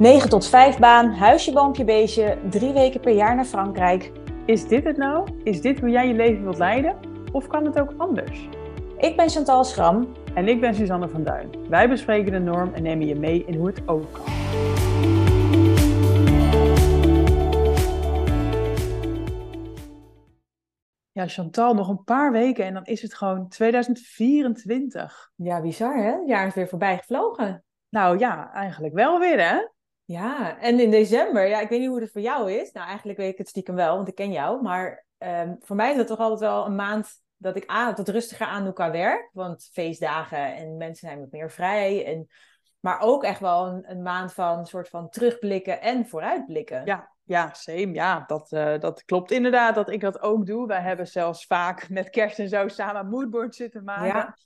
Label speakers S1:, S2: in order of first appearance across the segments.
S1: 9 tot 5 baan, huisje, boompje, beestje, drie weken per jaar naar Frankrijk.
S2: Is dit het nou? Is dit hoe jij je leven wilt leiden? Of kan het ook anders?
S1: Ik ben Chantal Schram.
S2: En ik ben Suzanne van Duin. Wij bespreken de norm en nemen je mee in hoe het ook kan. Ja, Chantal, nog een paar weken en dan is het gewoon 2024.
S1: Ja, bizar hè? Het jaar is weer voorbij gevlogen.
S2: Nou ja, eigenlijk wel weer hè?
S1: Ja, en in december, ja, ik weet niet hoe het voor jou is. Nou, eigenlijk weet ik het stiekem wel, want ik ken jou. Maar ehm, voor mij is het toch altijd wel een maand dat ik aan, wat rustiger aan doe qua werk. Want feestdagen en mensen zijn wat meer vrij. En, maar ook echt wel een, een maand van een soort van terugblikken en vooruitblikken.
S2: Ja, ja, same. Ja, dat, uh, dat klopt inderdaad dat ik dat ook doe. Wij hebben zelfs vaak met kerst en zo samen moodboards zitten maken.
S1: Ja.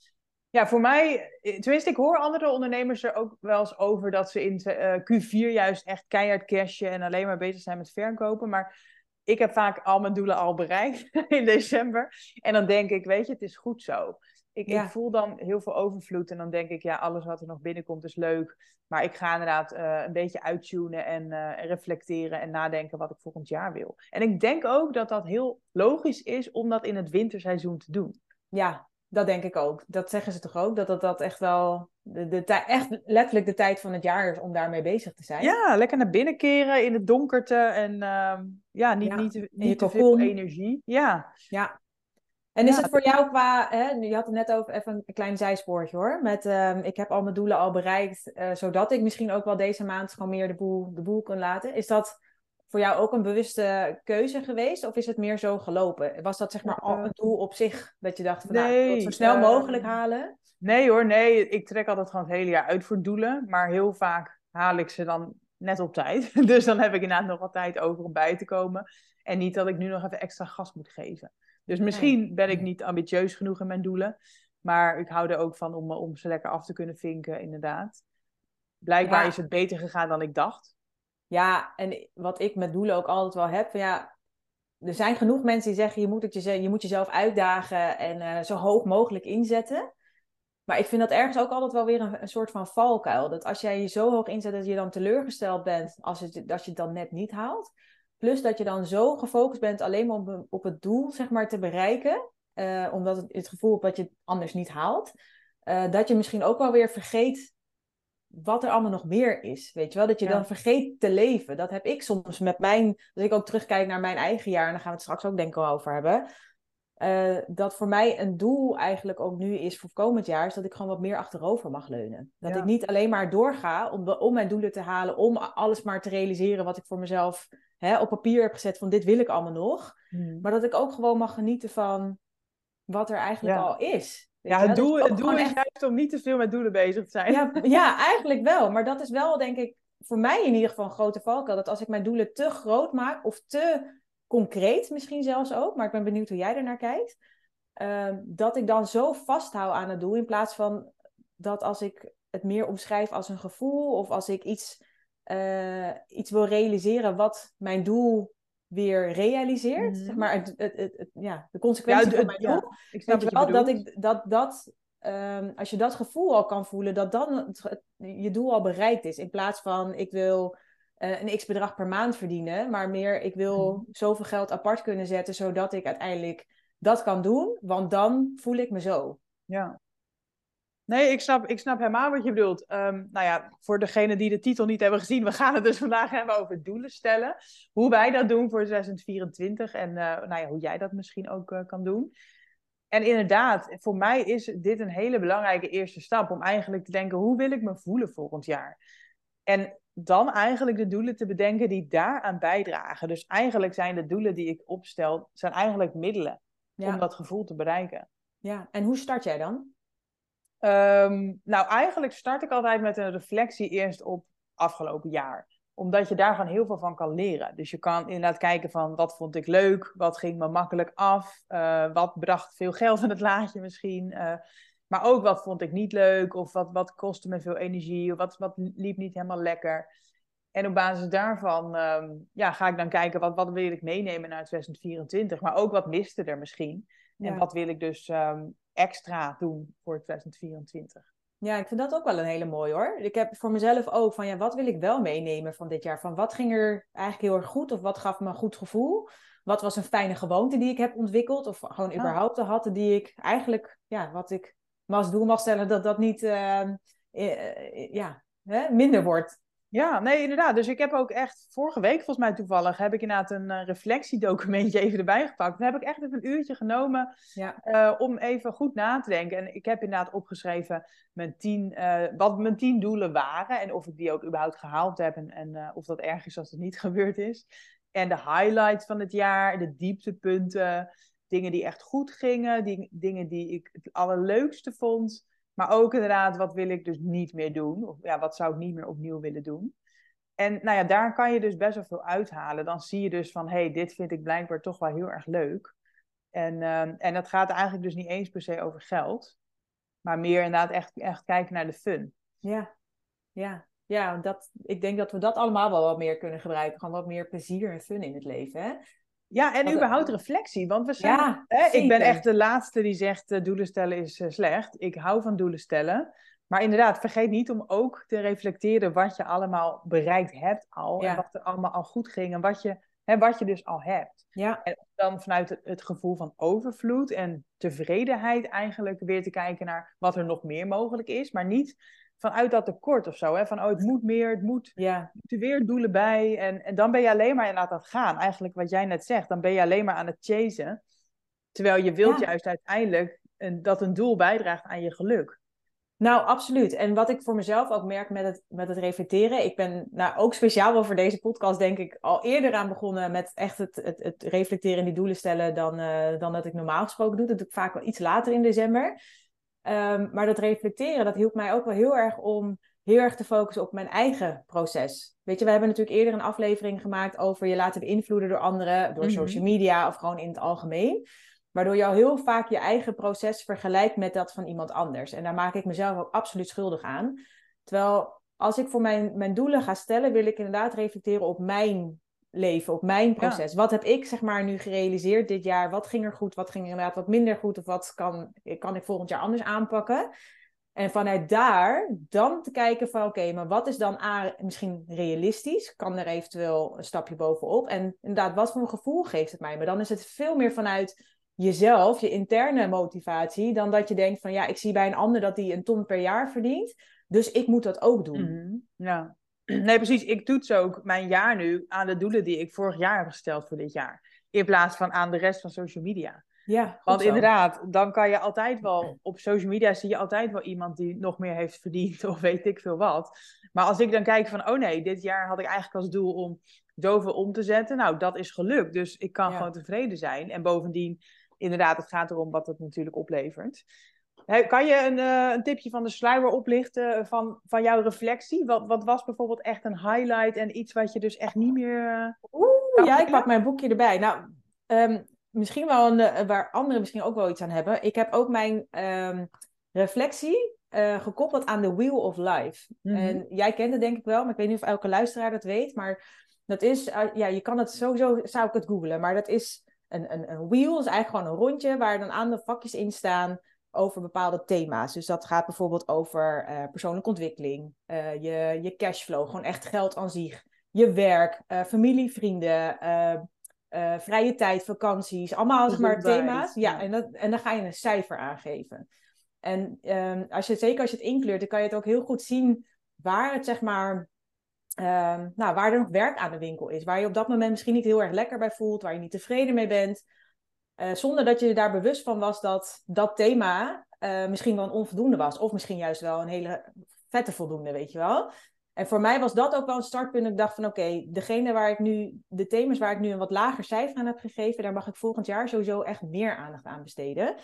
S2: Ja, voor mij, tenminste, ik hoor andere ondernemers er ook wel eens over dat ze in uh, Q4 juist echt keihard cashen en alleen maar bezig zijn met verkopen. Maar ik heb vaak al mijn doelen al bereikt in december. En dan denk ik, weet je, het is goed zo. Ik,
S1: Ja.
S2: ik voel dan heel veel overvloed en dan denk ik, ja, alles wat er nog binnenkomt is leuk. Maar ik ga inderdaad eh, een beetje uittunen en eh, reflecteren en nadenken wat ik volgend jaar wil. En ik denk ook dat dat heel logisch is om dat in het winterseizoen te doen.
S1: Ja, dat denk ik ook. Dat zeggen ze toch ook? Dat dat, dat echt wel de, de echt letterlijk de tijd van het jaar is om daarmee bezig te zijn.
S2: Ja, lekker naar binnen keren in het donkerte en ehm, ja, niet,
S1: Ja,
S2: niet, niet te veel energie. Ja,
S1: Ja. En is
S2: Ja.
S1: het voor jou qua, hè, je had het net over even een klein zijspoortje hoor, met ehm, ik heb al mijn doelen al bereikt, eh, zodat ik misschien ook wel deze maand gewoon meer de boel, de boel kan laten. Is dat voor jou ook een bewuste keuze geweest of is het meer zo gelopen? Was dat zeg maar al een doel op zich, dat je dacht van nou, ik wil het zo
S2: Nee,
S1: snel
S2: ehm,
S1: mogelijk halen?
S2: Nee hoor, nee. Ik trek altijd gewoon het hele jaar uit voor doelen. Maar heel vaak haal ik ze dan net op tijd. Dus dan heb ik inderdaad nog wat tijd over om bij te komen. En niet dat ik nu nog even extra gas moet geven. Dus misschien ben ik niet ambitieus genoeg in mijn doelen. Maar ik hou er ook van om, om ze lekker af te kunnen vinken, inderdaad. Blijkbaar
S1: Ja.
S2: is het beter gegaan dan ik dacht.
S1: Ja, en wat ik met doelen ook altijd wel heb, ja, er zijn genoeg mensen die zeggen je moet, het jeze- je moet jezelf uitdagen en eh, zo hoog mogelijk inzetten. Maar ik vind dat ergens ook altijd wel weer een, soort van valkuil. Dat als jij je zo hoog inzet dat je dan teleurgesteld bent als, het, als je het dan net niet haalt. Plus dat je dan zo gefocust bent alleen maar op, het doel zeg maar, te bereiken. eh, omdat het, het gevoel dat je het anders niet haalt. eh, dat je misschien ook wel weer vergeet wat er allemaal nog meer is. Weet je wel? Dat je
S2: Ja.
S1: dan vergeet te leven. Dat heb ik soms met mijn... Als ik ook terugkijk naar mijn eigen jaar... en daar gaan we het straks ook denk ik over hebben... eh, dat voor mij een doel eigenlijk ook nu is voor komend jaar... is dat ik gewoon wat meer achterover mag leunen. Dat
S2: Ja.
S1: ik niet alleen maar doorga om, om mijn doelen te halen... om alles maar te realiseren wat ik voor mezelf hè, op papier heb gezet... van dit wil ik allemaal nog. Maar dat ik ook gewoon mag genieten van wat er eigenlijk
S2: Ja.
S1: al is.
S2: Ja, het doel, het doel is
S1: echt-
S2: juist om niet te veel met doelen bezig te zijn.
S1: ja, ja, eigenlijk wel. Maar dat is wel, denk ik, voor mij in ieder geval een grote valkuil. Dat als ik mijn doelen te groot maak of te concreet misschien zelfs ook, maar ik ben benieuwd hoe jij ernaar kijkt, ehm, dat ik dan zo vasthoud aan het doel in plaats van dat als ik het meer omschrijf als een gevoel of als ik iets, eh, iets wil realiseren wat mijn doel weer realiseert,
S2: Mhm.
S1: zeg maar het, het, het, ja, de consequentie
S2: Ja,
S1: van mijn
S2: ja.
S1: doel,
S2: Ik snap
S1: wel, dat, ik, dat, dat ehm, als je dat gevoel al kan voelen, dat dan je doel al bereikt is. In plaats van ik wil eh, een x bedrag per maand verdienen, maar meer ik wil
S2: Mhm.
S1: zoveel geld apart kunnen zetten, zodat ik uiteindelijk dat kan doen, want dan voel ik me zo.
S2: Ja. Nee, ik snap, ik snap helemaal wat je bedoelt. Ehm, nou ja, voor degenen die de titel niet hebben gezien, we gaan het dus vandaag hebben over doelen stellen. Hoe wij dat doen voor 2024 en eh, nou ja, hoe jij dat misschien ook eh, kan doen. En inderdaad, voor mij is dit een hele belangrijke eerste stap om eigenlijk te denken, hoe wil ik me voelen volgend jaar? En dan eigenlijk de doelen te bedenken die daaraan bijdragen. Dus eigenlijk zijn de doelen die ik opstel, zijn eigenlijk middelen om dat gevoel te bereiken.
S1: ja. En hoe start jij dan?
S2: Ehm, nou, eigenlijk start ik altijd met een reflectie eerst op afgelopen jaar. Omdat je daarvan heel veel van kan leren. Dus je kan inderdaad kijken van wat vond ik leuk, wat ging me makkelijk af, eh, wat bracht veel geld in het laadje misschien. eh, maar ook wat vond ik niet leuk of wat, wat kostte me veel energie of wat, wat liep niet helemaal lekker. En op basis daarvan ehm, ja, ga ik dan kijken wat, wat wil ik meenemen naar 2024. Maar ook wat miste er misschien. En wat wil ik dus ehm, extra doen voor 2024.
S1: Ja, ik vind dat ook wel een hele mooie hoor. Ik heb voor mezelf ook van ja, wat wil ik wel meenemen van dit jaar? Van wat ging er eigenlijk heel erg goed of wat gaf me een goed gevoel? Wat was een fijne gewoonte die ik heb ontwikkeld of gewoon
S2: Ja.
S1: überhaupt had die ik eigenlijk, ja, wat ik me als doel mag stellen dat dat niet, eh, eh, eh, ja, hè, minder wordt.
S2: Ja, nee, inderdaad. Dus ik heb ook echt vorige week, volgens mij toevallig, heb ik inderdaad een eh, reflectiedocumentje even erbij gepakt. Dan heb ik echt even een uurtje genomen
S1: Ja,
S2: eh, om even goed na te denken. En ik heb inderdaad opgeschreven mijn tien, eh, wat mijn tien doelen waren en of ik die ook überhaupt gehaald heb en, en of dat erg is als het niet gebeurd is. En de highlights van het jaar, de dieptepunten, dingen die echt goed gingen, die, dingen die ik het allerleukste vond. Maar ook inderdaad, wat wil ik dus niet meer doen? Of ja, wat zou ik niet meer opnieuw willen doen? En nou ja, daar kan je dus best wel veel uithalen. Dan zie je dus van, hé, hey, dit vind ik blijkbaar toch wel heel erg leuk. En, ehm, en dat gaat eigenlijk dus niet eens per se over geld. Maar meer inderdaad echt, echt kijken naar de fun.
S1: ja, ja. Ja, dat, ik denk dat we dat allemaal wel wat meer kunnen gebruiken. Gewoon wat meer plezier en fun in het leven, hè?
S2: Ja, en
S1: Wat-
S2: überhaupt reflectie. Want we zijn,
S1: Ja,
S2: hè, ik ben echt de laatste die zegt, eh, doelen stellen is eh, slecht. Ik hou van doelen stellen. Maar inderdaad, vergeet niet om ook te reflecteren wat je allemaal bereikt hebt al.
S1: Ja.
S2: En wat er allemaal al goed ging. En wat je, hè, wat je dus al hebt.
S1: Ja,
S2: En dan vanuit het, het gevoel van overvloed en tevredenheid eigenlijk weer te kijken naar wat er nog meer mogelijk is. Maar niet vanuit dat tekort of zo. Hè? Van, oh, het moet meer, het moet,
S1: ja,
S2: er moeten weer doelen bij. En, en dan ben je alleen maar inderdaad aan het gaan. Eigenlijk wat jij net zegt, dan ben je alleen maar aan het chasen. Terwijl je wilt
S1: Ja.
S2: juist uiteindelijk een, dat een doel bijdraagt aan je geluk.
S1: Nou, absoluut. En wat ik voor mezelf ook merk met het, met het reflecteren. Ik ben nou, ook speciaal wel voor deze podcast, denk ik, al eerder aan begonnen met echt het, het, het reflecteren en die doelen stellen dan, eh, dan dat ik normaal gesproken doe. Dat doe ik vaak wel iets later in december. Ehm, maar dat reflecteren, dat hielp mij ook wel heel erg om heel erg te focussen op mijn eigen proces. Weet je, we hebben natuurlijk eerder een aflevering gemaakt over je laten beïnvloeden door anderen, door
S2: Mhm.
S1: social media of gewoon in het algemeen. Waardoor je al heel vaak je eigen proces vergelijkt met dat van iemand anders. En daar maak ik mezelf ook absoluut schuldig aan. Terwijl als ik voor mijn, mijn doelen ga stellen, wil ik inderdaad reflecteren op mijn leven, op mijn proces. Wat heb ik zeg maar nu gerealiseerd dit jaar? Wat ging er goed? Wat ging er inderdaad wat minder goed? Of wat kan, kan ik volgend jaar anders aanpakken? En vanuit daar dan te kijken van oké, maar wat is dan A, misschien realistisch? Kan er eventueel een stapje bovenop? En inderdaad, wat voor een gevoel geeft het mij? Maar dan is het veel meer vanuit jezelf, je interne motivatie, dan dat je denkt van ja, ik zie bij een ander dat die een ton per jaar verdient. Dus ik moet dat ook doen.
S2: Mhm. Ja. Nee, precies. Ik toets ook mijn jaar nu aan de doelen die ik vorig jaar heb gesteld voor dit jaar. In plaats van aan de rest van social media.
S1: Ja,
S2: Want
S1: zo.
S2: inderdaad, dan kan je altijd wel, op social media zie je altijd wel iemand die nog meer heeft verdiend of weet ik veel wat. Maar als ik dan kijk van, oh nee, dit jaar had ik eigenlijk als doel om zoveel om te zetten. Nou, dat is gelukt. Dus ik kan
S1: Ja.
S2: gewoon tevreden zijn. En bovendien, inderdaad, het gaat erom wat het natuurlijk oplevert. Kan je een, eh, een tipje van de sluier oplichten van, van jouw reflectie? Wat, wat was bijvoorbeeld echt een highlight en iets wat je dus echt niet meer... eh,
S1: Oeh,
S2: Nou,
S1: ja, ik pak mijn boekje erbij. Nou, ehm, misschien wel een, eh, waar anderen misschien ook wel iets aan hebben. Ik heb ook mijn ehm, reflectie eh, gekoppeld aan de Wheel of Life.
S2: Mhm.
S1: En jij kent het denk ik wel, maar ik weet niet of elke luisteraar dat weet. Maar dat is, eh, ja, je kan het sowieso, zou ik het googlen. Maar dat is een, een, een wheel, is eigenlijk gewoon een rondje waar dan aan de vakjes in staan over bepaalde thema's. Dus dat gaat bijvoorbeeld over eh, persoonlijke ontwikkeling, eh, je, je cashflow, gewoon echt geld aan zich, je werk, eh, familie, vrienden, vrije tijd, vakanties, allemaal zeg maar thema's. Ja,
S2: ja.
S1: En, dat, en dan ga je een cijfer aangeven. En ehm, als je, zeker als je het inkleurt, dan kan je het ook heel goed zien waar het zeg maar ehm, nou, waar er nog werk aan de winkel is. Waar je op dat moment misschien niet heel erg lekker bij voelt, waar je niet tevreden mee bent. Eh, zonder dat je daar bewust van was dat dat thema eh, misschien wel een onvoldoende was. Of misschien juist wel een hele vette voldoende, weet je wel. En voor mij was dat ook wel een startpunt. Ik dacht van oké, degene waar ik nu, de thema's waar ik nu een wat lager cijfer aan heb gegeven, daar mag ik volgend jaar sowieso echt meer aandacht aan besteden.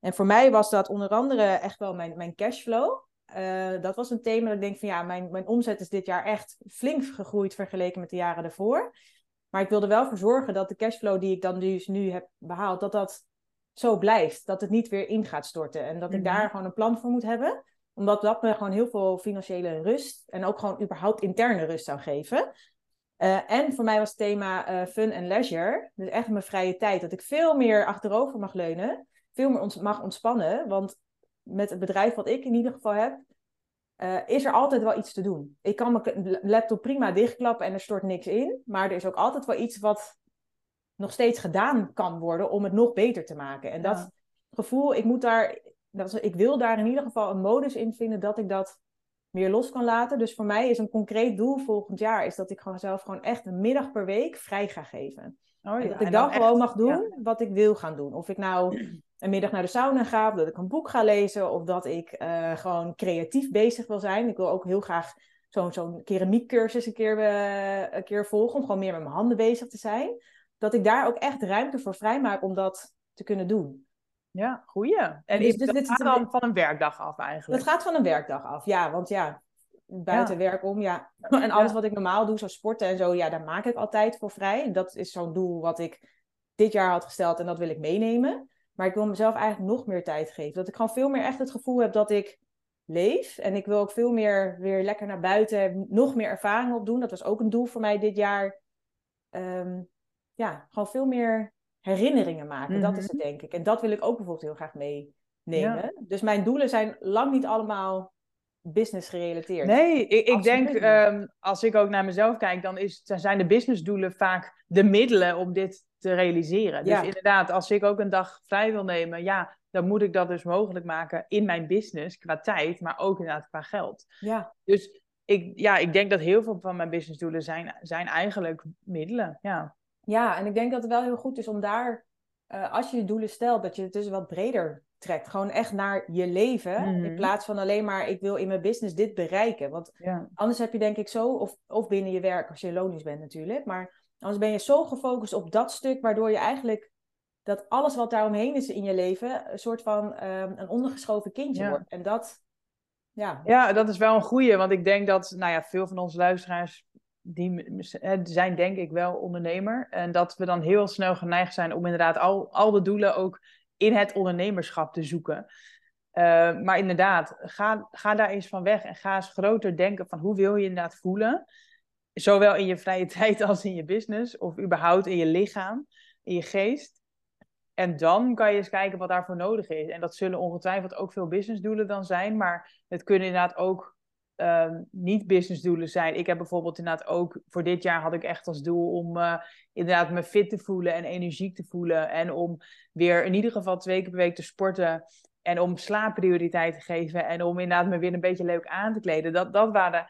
S1: En voor mij was dat onder andere echt wel mijn, mijn cashflow. Eh, dat was een thema dat ik denk van ja, mijn, mijn omzet is dit jaar echt flink gegroeid vergeleken met de jaren daarvoor. Maar ik wilde wel voor zorgen dat de cashflow die ik dan dus nu heb behaald, dat dat zo blijft. Dat het niet weer in gaat storten. En dat ik
S2: Mhm.
S1: daar gewoon een plan voor moet hebben. Omdat dat me gewoon heel veel financiële rust en ook gewoon überhaupt interne rust zou geven. Eh, en voor mij was het thema eh, fun en leisure. Dus echt mijn vrije tijd. Dat ik veel meer achterover mag leunen. Veel meer ons mag ontspannen. Want met het bedrijf wat ik in ieder geval heb, uh, is er altijd wel iets te doen. Ik kan mijn laptop prima dichtklappen en er stort niks in. Maar er is ook altijd wel iets wat nog steeds gedaan kan worden om het nog beter te maken. En dat gevoel, ik moet daar, dat is, ik wil daar in ieder geval een modus in vinden dat ik dat meer los kan laten. Dus voor mij is een concreet doel volgend jaar is dat ik gewoon zelf gewoon echt een middag per week vrij ga geven. Oh, ja. Dat ik dan, gewoon mag doen wat ik wil gaan doen. Of ik nou een middag naar de sauna ga, of dat ik een boek ga lezen, of dat ik uh, gewoon creatief bezig wil zijn. Ik wil ook heel graag zo'n zo'n keramiekcursus een keer, uh, een keer volgen, om gewoon meer met mijn handen bezig te zijn. Dat ik daar ook echt ruimte voor vrijmaak om dat te kunnen doen.
S2: Ja, goeie. En dus, dus dit gaat dan van een werkdag af eigenlijk?
S1: Het gaat van een werkdag af, ja. Want ja, buiten werk om, ja. En alles wat ik normaal doe, zoals sporten en zo, ja, daar maak ik altijd voor vrij. En dat is zo'n doel wat ik dit jaar had gesteld en dat wil ik meenemen. Maar ik wil mezelf eigenlijk nog meer tijd geven. Dat ik gewoon veel meer echt het gevoel heb dat ik leef. En ik wil ook veel meer weer lekker naar buiten, nog meer ervaring opdoen. Dat was ook een doel voor mij dit jaar. Um, ja, gewoon veel meer herinneringen maken. Dat is het, mhm. denk ik. En dat wil ik ook bijvoorbeeld heel graag meenemen. Dus mijn doelen zijn lang niet allemaal business gerelateerd.
S2: Nee, ik, ik denk, um, als ik ook naar mezelf kijk, dan is, zijn de businessdoelen vaak de middelen om dit te realiseren. Dus inderdaad, als ik ook een dag vrij wil nemen, ja, dan moet ik dat dus mogelijk maken in mijn business, qua tijd, maar ook inderdaad qua geld.
S1: Ja.
S2: Dus ik, ja, ik denk dat heel veel van mijn businessdoelen zijn, zijn eigenlijk middelen. Ja.
S1: ja, en ik denk dat het wel heel goed is om daar, uh, als je je doelen stelt, dat je het dus wat breder trekt. Gewoon echt naar je leven. In mhm. plaats van alleen maar ik wil in mijn business dit bereiken. Want anders heb je denk ik zo, of, of binnen je werk als je loondienst bent natuurlijk. Maar anders ben je zo gefocust op dat stuk, waardoor je eigenlijk dat alles wat daaromheen is in je leven, een soort van um, een ondergeschoven kindje wordt. En dat, ja.
S2: Ja, dat is wel een goeie. Want ik denk dat, nou ja, veel van onze luisteraars die zijn denk ik wel ondernemer. En dat we dan heel snel geneigd zijn om inderdaad al, al de doelen ook in het ondernemerschap te zoeken. Uh, maar inderdaad, ga, ga daar eens van weg en ga eens groter denken van hoe wil je inderdaad voelen. Zowel in je vrije tijd als in je business of überhaupt in je lichaam, in je geest. En dan kan je eens kijken wat daarvoor nodig is. En dat zullen ongetwijfeld ook veel businessdoelen dan zijn, maar het kunnen inderdaad ook uh, niet businessdoelen zijn. Ik heb bijvoorbeeld inderdaad ook voor dit jaar had ik echt als doel om uh, inderdaad me fit te voelen en energiek te voelen. En om weer in ieder geval twee keer per week te sporten. En om slaapprioriteit te geven. En om inderdaad me weer een beetje leuk aan te kleden. Dat, dat waren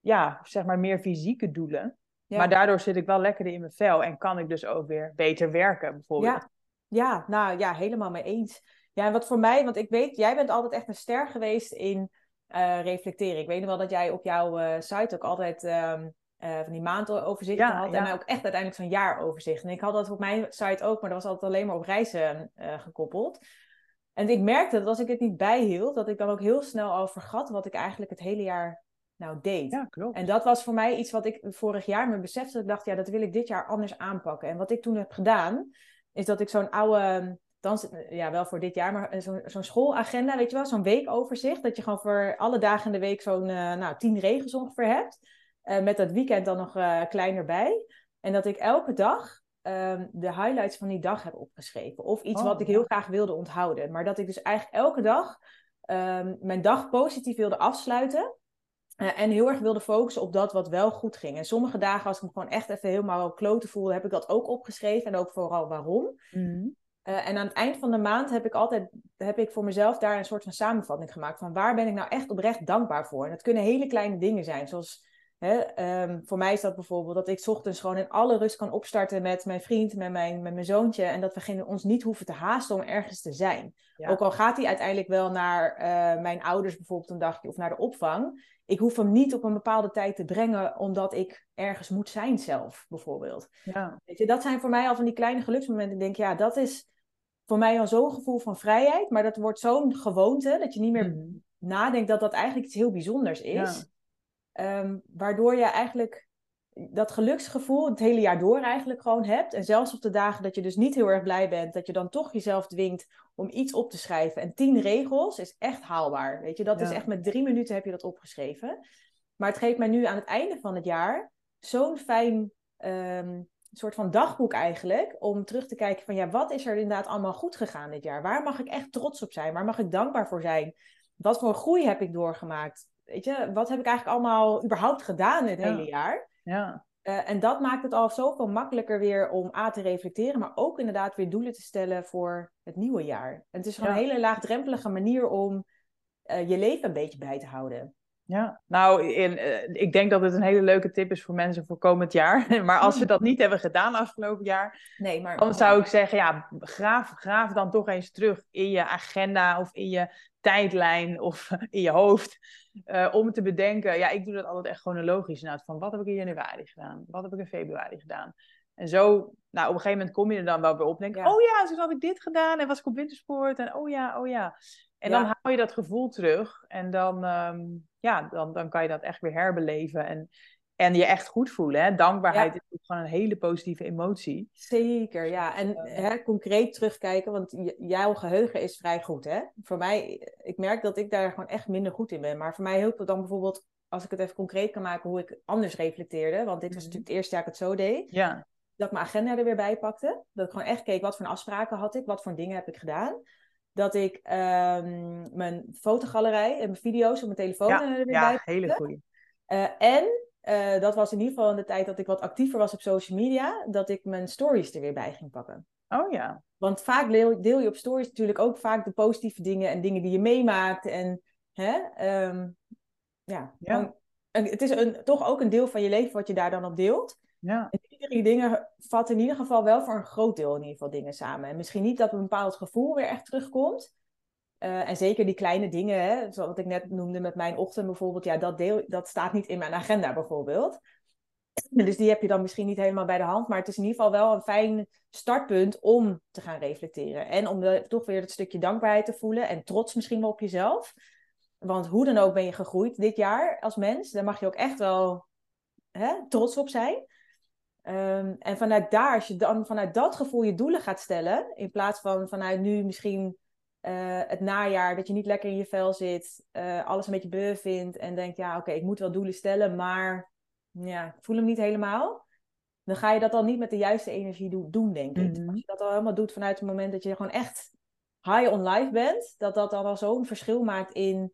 S2: ja, zeg maar meer fysieke doelen. Maar daardoor zit ik wel lekkerder in mijn vel. En kan ik dus ook weer beter werken bijvoorbeeld.
S1: Ja, ja nou ja, helemaal mee eens. Ja, en wat voor mij, want ik weet, jij bent altijd echt een ster geweest in uh, reflecteren. Ik weet nog wel dat jij op jouw uh, site ook altijd um, uh, van die maandoverzichten ja, had. Ja. En ook echt uiteindelijk zo'n jaaroverzicht. En ik had dat op mijn site ook, maar dat was altijd alleen maar op reizen gekoppeld. En ik merkte dat als ik het niet bijhield, dat ik dan ook heel snel al vergat wat ik eigenlijk het hele jaar nou deed.
S2: Ja, klopt.
S1: En dat was voor mij iets wat ik vorig jaar me besefte. Dat ik dacht, ja, dat wil ik dit jaar anders aanpakken. En wat ik toen heb gedaan, is dat ik zo'n oude dan, ja, wel voor dit jaar, maar zo'n zo schoolagenda, weet je wel, zo'n weekoverzicht. Dat je gewoon voor alle dagen in de week zo'n uh, nou, tien regels ongeveer hebt. Uh, met dat weekend dan nog uh, kleiner bij. En dat ik elke dag um, de highlights van die dag heb opgeschreven. Of iets wat oh, ik heel graag wilde onthouden. Maar dat ik dus eigenlijk elke dag um, mijn dag positief wilde afsluiten. en heel erg wilde focussen op dat wat wel goed ging. En sommige dagen, als ik me gewoon echt even helemaal kloten voelde, heb ik dat ook opgeschreven. En ook vooral waarom. Mm. Uh, en aan het eind van de maand heb ik altijd heb ik voor mezelf daar een soort van samenvatting gemaakt. Van waar ben ik nou echt oprecht dankbaar voor? En dat kunnen hele kleine dingen zijn. Zoals hè, um, voor mij is dat bijvoorbeeld dat ik ochtends gewoon in alle rust kan opstarten met mijn vriend, met mijn, met mijn zoontje. En dat we geen, ons niet hoeven te haasten om ergens te zijn. Ook al gaat hij uiteindelijk wel naar uh, mijn ouders bijvoorbeeld een dagje of naar de opvang. Ik hoef hem niet op een bepaalde tijd te brengen omdat ik ergens moet zijn zelf, bijvoorbeeld.
S2: Ja.
S1: Weet je, dat zijn voor mij al van die kleine geluksmomenten. Ik denk, ja, dat is voor mij al zo'n gevoel van vrijheid. Maar dat wordt zo'n gewoonte dat je niet meer mhm. nadenkt dat dat eigenlijk iets heel bijzonders is. Ehm, waardoor je eigenlijk dat geluksgevoel het hele jaar door eigenlijk gewoon hebt. En zelfs op de dagen dat je dus niet heel erg blij bent, dat je dan toch jezelf dwingt om iets op te schrijven. En tien regels is echt haalbaar. Weet je, dat is echt met drie minuten heb je dat opgeschreven. Maar het geeft mij nu aan het einde van het jaar zo'n fijn ehm, soort van dagboek eigenlijk, om terug te kijken van ja, wat is er inderdaad allemaal goed gegaan dit jaar? Waar mag ik echt trots op zijn? Waar mag ik dankbaar voor zijn? Wat voor groei heb ik doorgemaakt? Weet je, wat heb ik eigenlijk allemaal überhaupt gedaan dit
S2: Ja.
S1: hele jaar?
S2: Ja.
S1: Eh, en dat maakt het al zoveel makkelijker weer om A te reflecteren, maar ook inderdaad weer doelen te stellen voor het nieuwe jaar. En het is gewoon
S2: Ja.
S1: een hele laagdrempelige manier om eh, je leven een beetje bij te houden.
S2: Ja, nou, in, eh, ik denk dat het een hele leuke tip is voor mensen voor komend jaar. Maar als ze dat niet hebben gedaan afgelopen jaar,
S1: Nee, maar
S2: dan zou ik zeggen, ja, graaf, graaf dan toch eens terug in je agenda of in je tijdlijn of in je hoofd. Eh, om te bedenken, ja, ik doe dat altijd echt chronologisch. Nou, van wat heb ik in januari gedaan? Wat heb ik in februari gedaan? En zo, nou, op een gegeven moment kom je er dan wel weer op. Denk,
S1: Ja.
S2: oh ja, zo had ik dit gedaan. En was ik op wintersport. En oh ja, oh ja. En
S1: Ja.
S2: dan haal je dat gevoel terug. En dan, ehm, ja, dan, dan kan je dat echt weer herbeleven. En, en je echt goed voelen. Hè? Dankbaarheid
S1: Ja.
S2: is ook gewoon een hele positieve emotie.
S1: Zeker, ja. En
S2: Eh.
S1: hè, concreet terugkijken, want jouw geheugen is vrij goed, hè? Voor mij, ik merk dat ik daar gewoon echt minder goed in ben. Maar voor mij helpt het dan bijvoorbeeld, als ik het even concreet kan maken, hoe ik anders reflecteerde. Want dit was
S2: Mhm.
S1: natuurlijk het eerste jaar dat ik het zo deed.
S2: Ja,
S1: Dat ik mijn agenda er weer bij pakte. Dat ik gewoon echt keek, wat voor afspraken had ik? Wat voor dingen heb ik gedaan? Dat ik ehm, mijn fotogalerij en mijn video's op mijn telefoon
S2: Ja,
S1: er weer bij
S2: ja
S1: pakte.
S2: hele goeie.
S1: Eh, en eh, dat was in ieder geval in de tijd dat ik wat actiever was op social media, dat ik mijn stories er weer bij ging pakken.
S2: Oh ja,
S1: Want vaak deel, deel je op stories natuurlijk ook vaak de positieve dingen en dingen die je meemaakt. En hè, ehm, ja,
S2: Ja.
S1: en het is een, toch ook een deel van je leven wat je daar dan op deelt.
S2: ja.
S1: En die drie dingen vatten in ieder geval wel voor een groot deel in ieder geval dingen samen. En misschien niet dat een bepaald gevoel weer echt terugkomt. Eh, en zeker die kleine dingen, hè, zoals wat ik net noemde met mijn ochtend bijvoorbeeld, ja, dat, deel, dat staat niet in mijn agenda bijvoorbeeld. Dus die heb je dan misschien niet helemaal bij de hand, maar het is in ieder geval wel een fijn startpunt om te gaan reflecteren. En om toch weer het stukje dankbaarheid te voelen en trots misschien wel op jezelf. Want hoe dan ook ben je gegroeid dit jaar als mens, daar mag je ook echt wel hè, trots op zijn. Ehm, en vanuit daar, als je dan vanuit dat gevoel je doelen gaat stellen, in plaats van vanuit nu misschien eh, het najaar, dat je niet lekker in je vel zit, eh, alles een beetje beu vindt en denkt, ja oké, ik moet wel doelen stellen, maar ja, ik voel hem niet helemaal. Dan ga je dat dan niet met de juiste energie do- doen, denk ik.
S2: Mhm.
S1: Als je dat al helemaal doet vanuit het moment dat je gewoon echt high on life bent, dat dat dan al zo'n verschil maakt in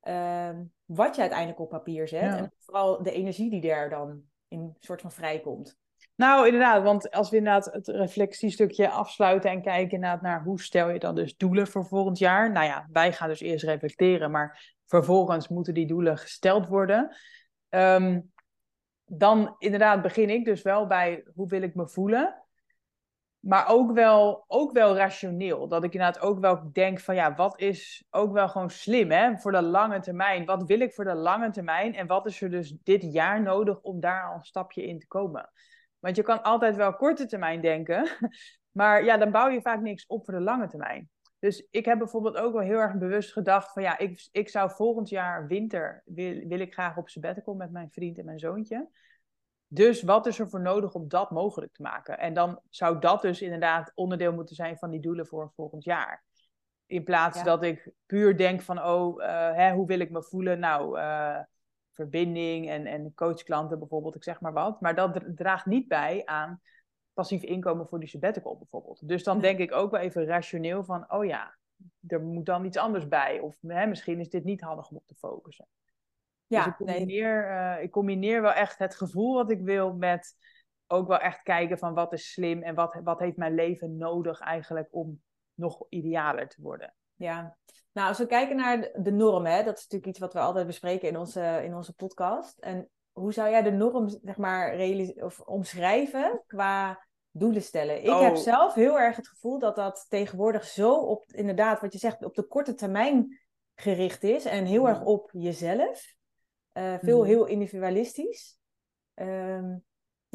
S1: ehm, wat je uiteindelijk op papier zet.
S2: Ja.
S1: En vooral de energie die er dan in een soort van vrijkomt.
S2: Nou, inderdaad, want als we inderdaad het reflectiestukje afsluiten en kijken inderdaad naar hoe stel je dan dus doelen voor volgend jaar. Nou ja, wij gaan dus eerst reflecteren, maar vervolgens moeten die doelen gesteld worden. Ehm, dan inderdaad begin ik dus wel bij hoe wil ik me voelen. Maar ook wel, ook wel rationeel. Dat ik inderdaad ook wel denk van ja, wat is ook wel gewoon slim hè, voor de lange termijn. Wat wil ik voor de lange termijn? En wat is er dus dit jaar nodig om daar al een stapje in te komen? Want je kan altijd wel korte termijn denken. Maar ja, dan bouw je vaak niks op voor de lange termijn. Dus ik heb bijvoorbeeld ook wel heel erg bewust gedacht van ja, ik, ik zou volgend jaar winter, wil, wil ik graag op sabbatical met mijn vriend en mijn zoontje. Dus wat is er voor nodig om dat mogelijk te maken? En dan zou dat dus inderdaad onderdeel moeten zijn van die doelen voor volgend jaar. In plaats
S1: Ja.
S2: dat ik puur denk van, oh, eh, hè, hoe wil ik me voelen? Nou, eh, verbinding en, en coachklanten bijvoorbeeld, ik zeg maar wat. Maar dat dra- draagt niet bij aan passief inkomen voor die sabbatical bijvoorbeeld. Dus dan denk ik ook wel even rationeel van, oh ja, er moet dan iets anders bij. Of hè, misschien is dit niet handig om op te focussen. dus
S1: Ja,
S2: ik
S1: nee,
S2: combineer, eh, ik combineer wel echt het gevoel wat ik wil met ook wel echt kijken van wat is slim en wat, wat heeft mijn leven nodig eigenlijk om nog idealer te worden.
S1: Ja, nou als we kijken naar de- norm, hè, dat is natuurlijk iets wat we altijd bespreken in onze, in onze podcast. En hoe zou jij de norm, zeg maar, of omschrijven qua doelen stellen? Ik heb
S2: Oh.
S1: zelf heel erg het gevoel dat dat tegenwoordig zo op, inderdaad, wat je zegt, op de korte termijn gericht is en heel
S2: Mhm.
S1: erg op jezelf. Eh, veel
S2: Mhm.
S1: heel individualistisch. Ehm,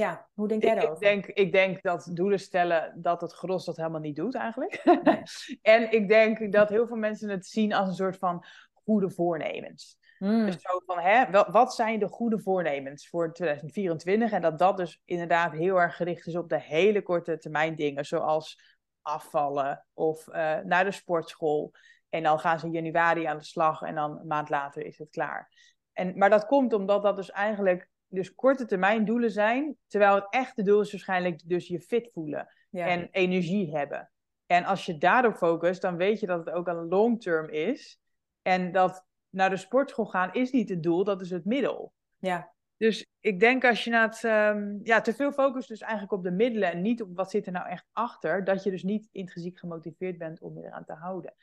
S1: ja, hoe denk jij
S2: Ik, ik, denk, ik denk dat doelen stellen, dat het gros dat helemaal niet doet eigenlijk.
S1: Nee.
S2: en ik denk dat heel veel mensen het zien als een soort van goede voornemens.
S1: Hmm,
S2: Dus zo van, hè, wat zijn de goede voornemens voor 2024? En dat dat dus inderdaad heel erg gericht is op de hele korte termijn dingen, zoals afvallen of eh, naar de sportschool. En dan gaan ze in januari aan de slag en dan een maand later is het klaar. En, maar dat komt omdat dat dus eigenlijk dus korte termijn doelen zijn, terwijl het echte doel is waarschijnlijk dus je fit voelen
S1: ja.
S2: en energie hebben. En als je daarop focust, dan weet je dat het ook een long term is. En dat naar de sportschool gaan is niet het doel, dat is het middel.
S1: Ja.
S2: Dus ik denk als je na het, ehm, ja, te veel focust dus eigenlijk op de middelen en niet op wat zit er nou echt achter, dat je dus niet intrinsiek gemotiveerd bent om je eraan te houden.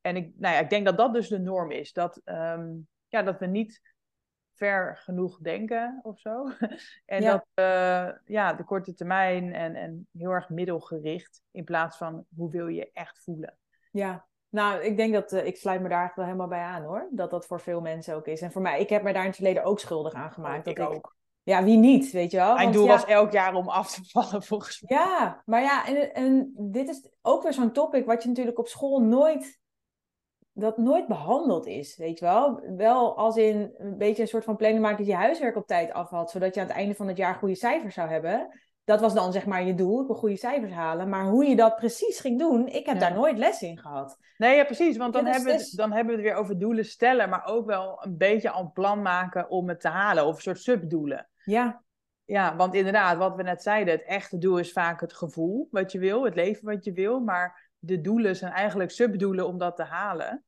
S2: En ik, nou ja, ik denk dat dat dus de norm is. Dat, ehm, ja, dat we niet ver genoeg denken of zo. en dat uh, ja, de korte termijn en, en heel erg middelgericht in plaats van hoe wil je echt voelen.
S1: Ja, nou, ik denk dat uh, ik sluit me daar wel helemaal bij aan hoor. Dat dat voor veel mensen ook is. En voor mij, ik heb me daar in het verleden ook schuldig aan gemaakt.
S2: Oh,
S1: dat
S2: ik ook.
S1: Ja, wie niet, weet je wel?
S2: Mijn
S1: Want,
S2: doel
S1: ja,
S2: was elk jaar om af te vallen, volgens mij.
S1: Ja, maar ja, en, en dit is ook weer zo'n topic wat je natuurlijk op school nooit dat nooit behandeld is, weet je wel. Wel als in een beetje een soort van planning maken dat je huiswerk op tijd afhaalt, zodat je aan het einde van het jaar goede cijfers zou hebben. Dat was dan zeg maar je doel, ik wil goede cijfers halen. Maar hoe je dat precies ging doen, ik heb
S2: Ja.
S1: daar nooit les in gehad.
S2: Nee, ja, precies. Want dan,
S1: Ja,
S2: hebben we,
S1: dus-
S2: het, dan hebben we het weer over doelen stellen, maar ook wel een beetje al een plan maken om het te halen. Of een soort subdoelen.
S1: Ja,
S2: Ja, want inderdaad, wat we net zeiden, het echte doel is vaak het gevoel wat je wil, het leven wat je wil. Maar de doelen zijn eigenlijk subdoelen om dat te halen.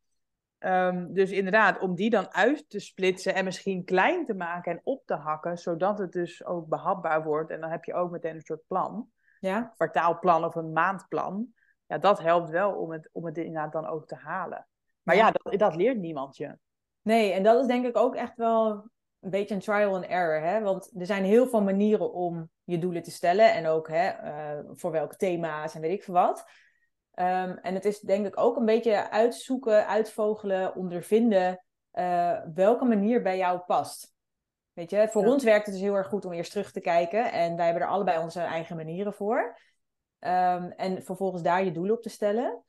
S2: Ehm, dus inderdaad, om die dan uit te splitsen en misschien klein te maken en op te hakken, zodat het dus ook behapbaar wordt. En dan heb je ook meteen een soort plan,
S1: ja,
S2: kwartaalplan of een maandplan. Ja, dat helpt wel om het, om het inderdaad dan ook te halen. Maar ja,
S1: Ja.
S2: dat, dat leert niemand je.
S1: nee, en dat is denk ik ook echt wel een beetje een trial and error. Hè? Want er zijn heel veel manieren om je doelen te stellen. En ook hè, eh, voor welke thema's en weet ik veel wat. Ehm, en het is denk ik ook een beetje uitzoeken, uitvogelen, ondervinden eh, welke manier bij jou past. Weet je, voor
S2: Ja.
S1: ons werkt het dus heel erg goed om eerst terug te kijken. En wij hebben er allebei onze eigen manieren voor. Ehm, en vervolgens daar je doelen op te stellen.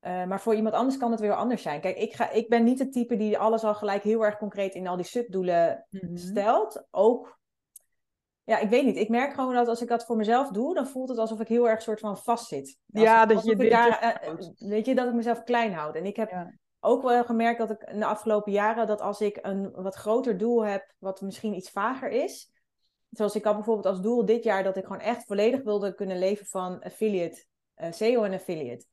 S1: Eh, maar voor iemand anders kan het weer anders zijn. Kijk, ik, ga, ik ben niet het type die alles al gelijk heel erg concreet in al die subdoelen stelt. Ook, ja, ik weet niet. Ik merk gewoon dat als ik dat voor mezelf doe, dan voelt het alsof ik heel erg soort van vastzit.
S2: Ja,
S1: Alsof-
S2: dat je
S1: daar,
S2: terughoudt.
S1: eh, Weet je, dat ik mezelf klein houd. En ik heb
S2: Ja.
S1: ook wel gemerkt dat ik in de afgelopen jaren, dat als ik een wat groter doel heb, wat misschien iets vager is. Zoals ik had bijvoorbeeld als doel dit jaar dat ik gewoon echt volledig wilde kunnen leven van affiliate, eh SEO en affiliate.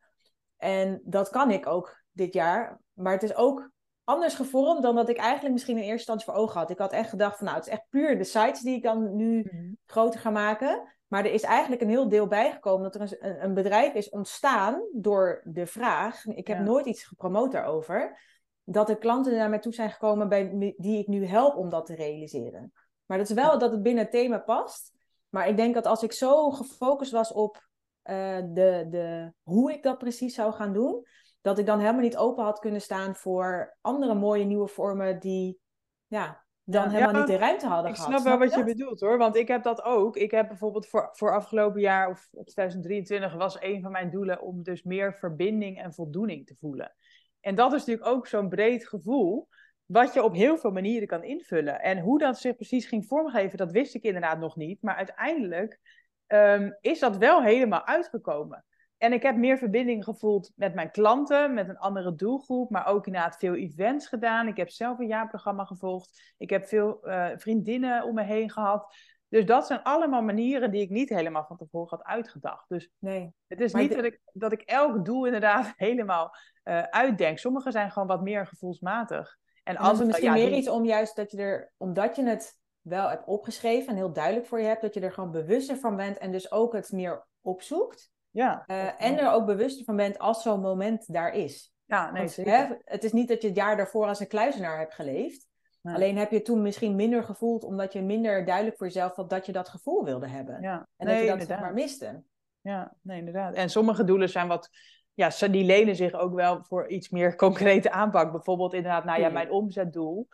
S1: En dat kan ik ook dit jaar. Maar het is ook anders gevormd dan dat ik eigenlijk misschien in eerste instantie voor ogen had. Ik had echt gedacht van nou, het is echt puur de sites die ik dan nu
S2: Mhm.
S1: groter ga maken. Maar er is eigenlijk een heel deel bijgekomen dat er een, een, bedrijf is ontstaan door de vraag. Ik heb
S2: Ja.
S1: nooit iets gepromoot daarover. Dat er klanten naar mij toe zijn gekomen bij, die ik nu help om dat te realiseren. Maar dat is wel dat het binnen het thema past. Maar ik denk dat als ik zo gefocust was op eh, de, de, hoe ik dat precies zou gaan doen, dat ik dan helemaal niet open had kunnen staan voor andere mooie nieuwe vormen die ja, dan
S2: Ja.
S1: helemaal
S2: Ja,
S1: niet de ruimte hadden
S2: Ik
S1: gehad.
S2: snap wel wat je bedoelt hoor, want ik heb dat ook. Ik heb bijvoorbeeld voor, voor afgelopen jaar of op 2023 was een van mijn doelen om dus meer verbinding en voldoening te voelen. En dat is natuurlijk ook zo'n breed gevoel, wat je op heel veel manieren kan invullen. En hoe dat zich precies ging vormgeven, dat wist ik inderdaad nog niet. Maar uiteindelijk ehm, is dat wel helemaal uitgekomen. En ik heb meer verbinding gevoeld met mijn klanten, met een andere doelgroep, maar ook inderdaad veel events gedaan. Ik heb zelf een jaarprogramma gevolgd. Ik heb veel eh, vriendinnen om me heen gehad. Dus dat zijn allemaal manieren die ik niet helemaal van tevoren had uitgedacht. Dus
S1: Nee.
S2: het is niet
S1: de-
S2: dat, ik, dat ik elk doel inderdaad helemaal eh, uitdenk. Sommige zijn gewoon wat meer gevoelsmatig. En
S1: En
S2: andere,
S1: misschien
S2: ja,
S1: meer
S2: die-
S1: iets om juist dat je er, omdat je het wel hebt opgeschreven en heel duidelijk voor je hebt, dat je er gewoon bewuster van bent en dus ook het meer opzoekt.
S2: Ja,
S1: Eh, en er ook bewuster van bent als zo'n moment daar is.
S2: ja nee,
S1: Want, hè, het is niet dat je het jaar daarvoor als een kluizenaar hebt geleefd.
S2: Nee.
S1: Alleen heb je toen misschien minder gevoeld, omdat je minder duidelijk voor jezelf had dat je dat gevoel wilde hebben.
S2: Ja,
S1: En
S2: nee,
S1: dat je dat zeg maar miste.
S2: Ja, nee, inderdaad. En sommige doelen zijn wat, ja, ze- die lenen zich ook wel voor iets meer concrete aanpak. Bijvoorbeeld inderdaad, nou ja, mijn omzetdoel.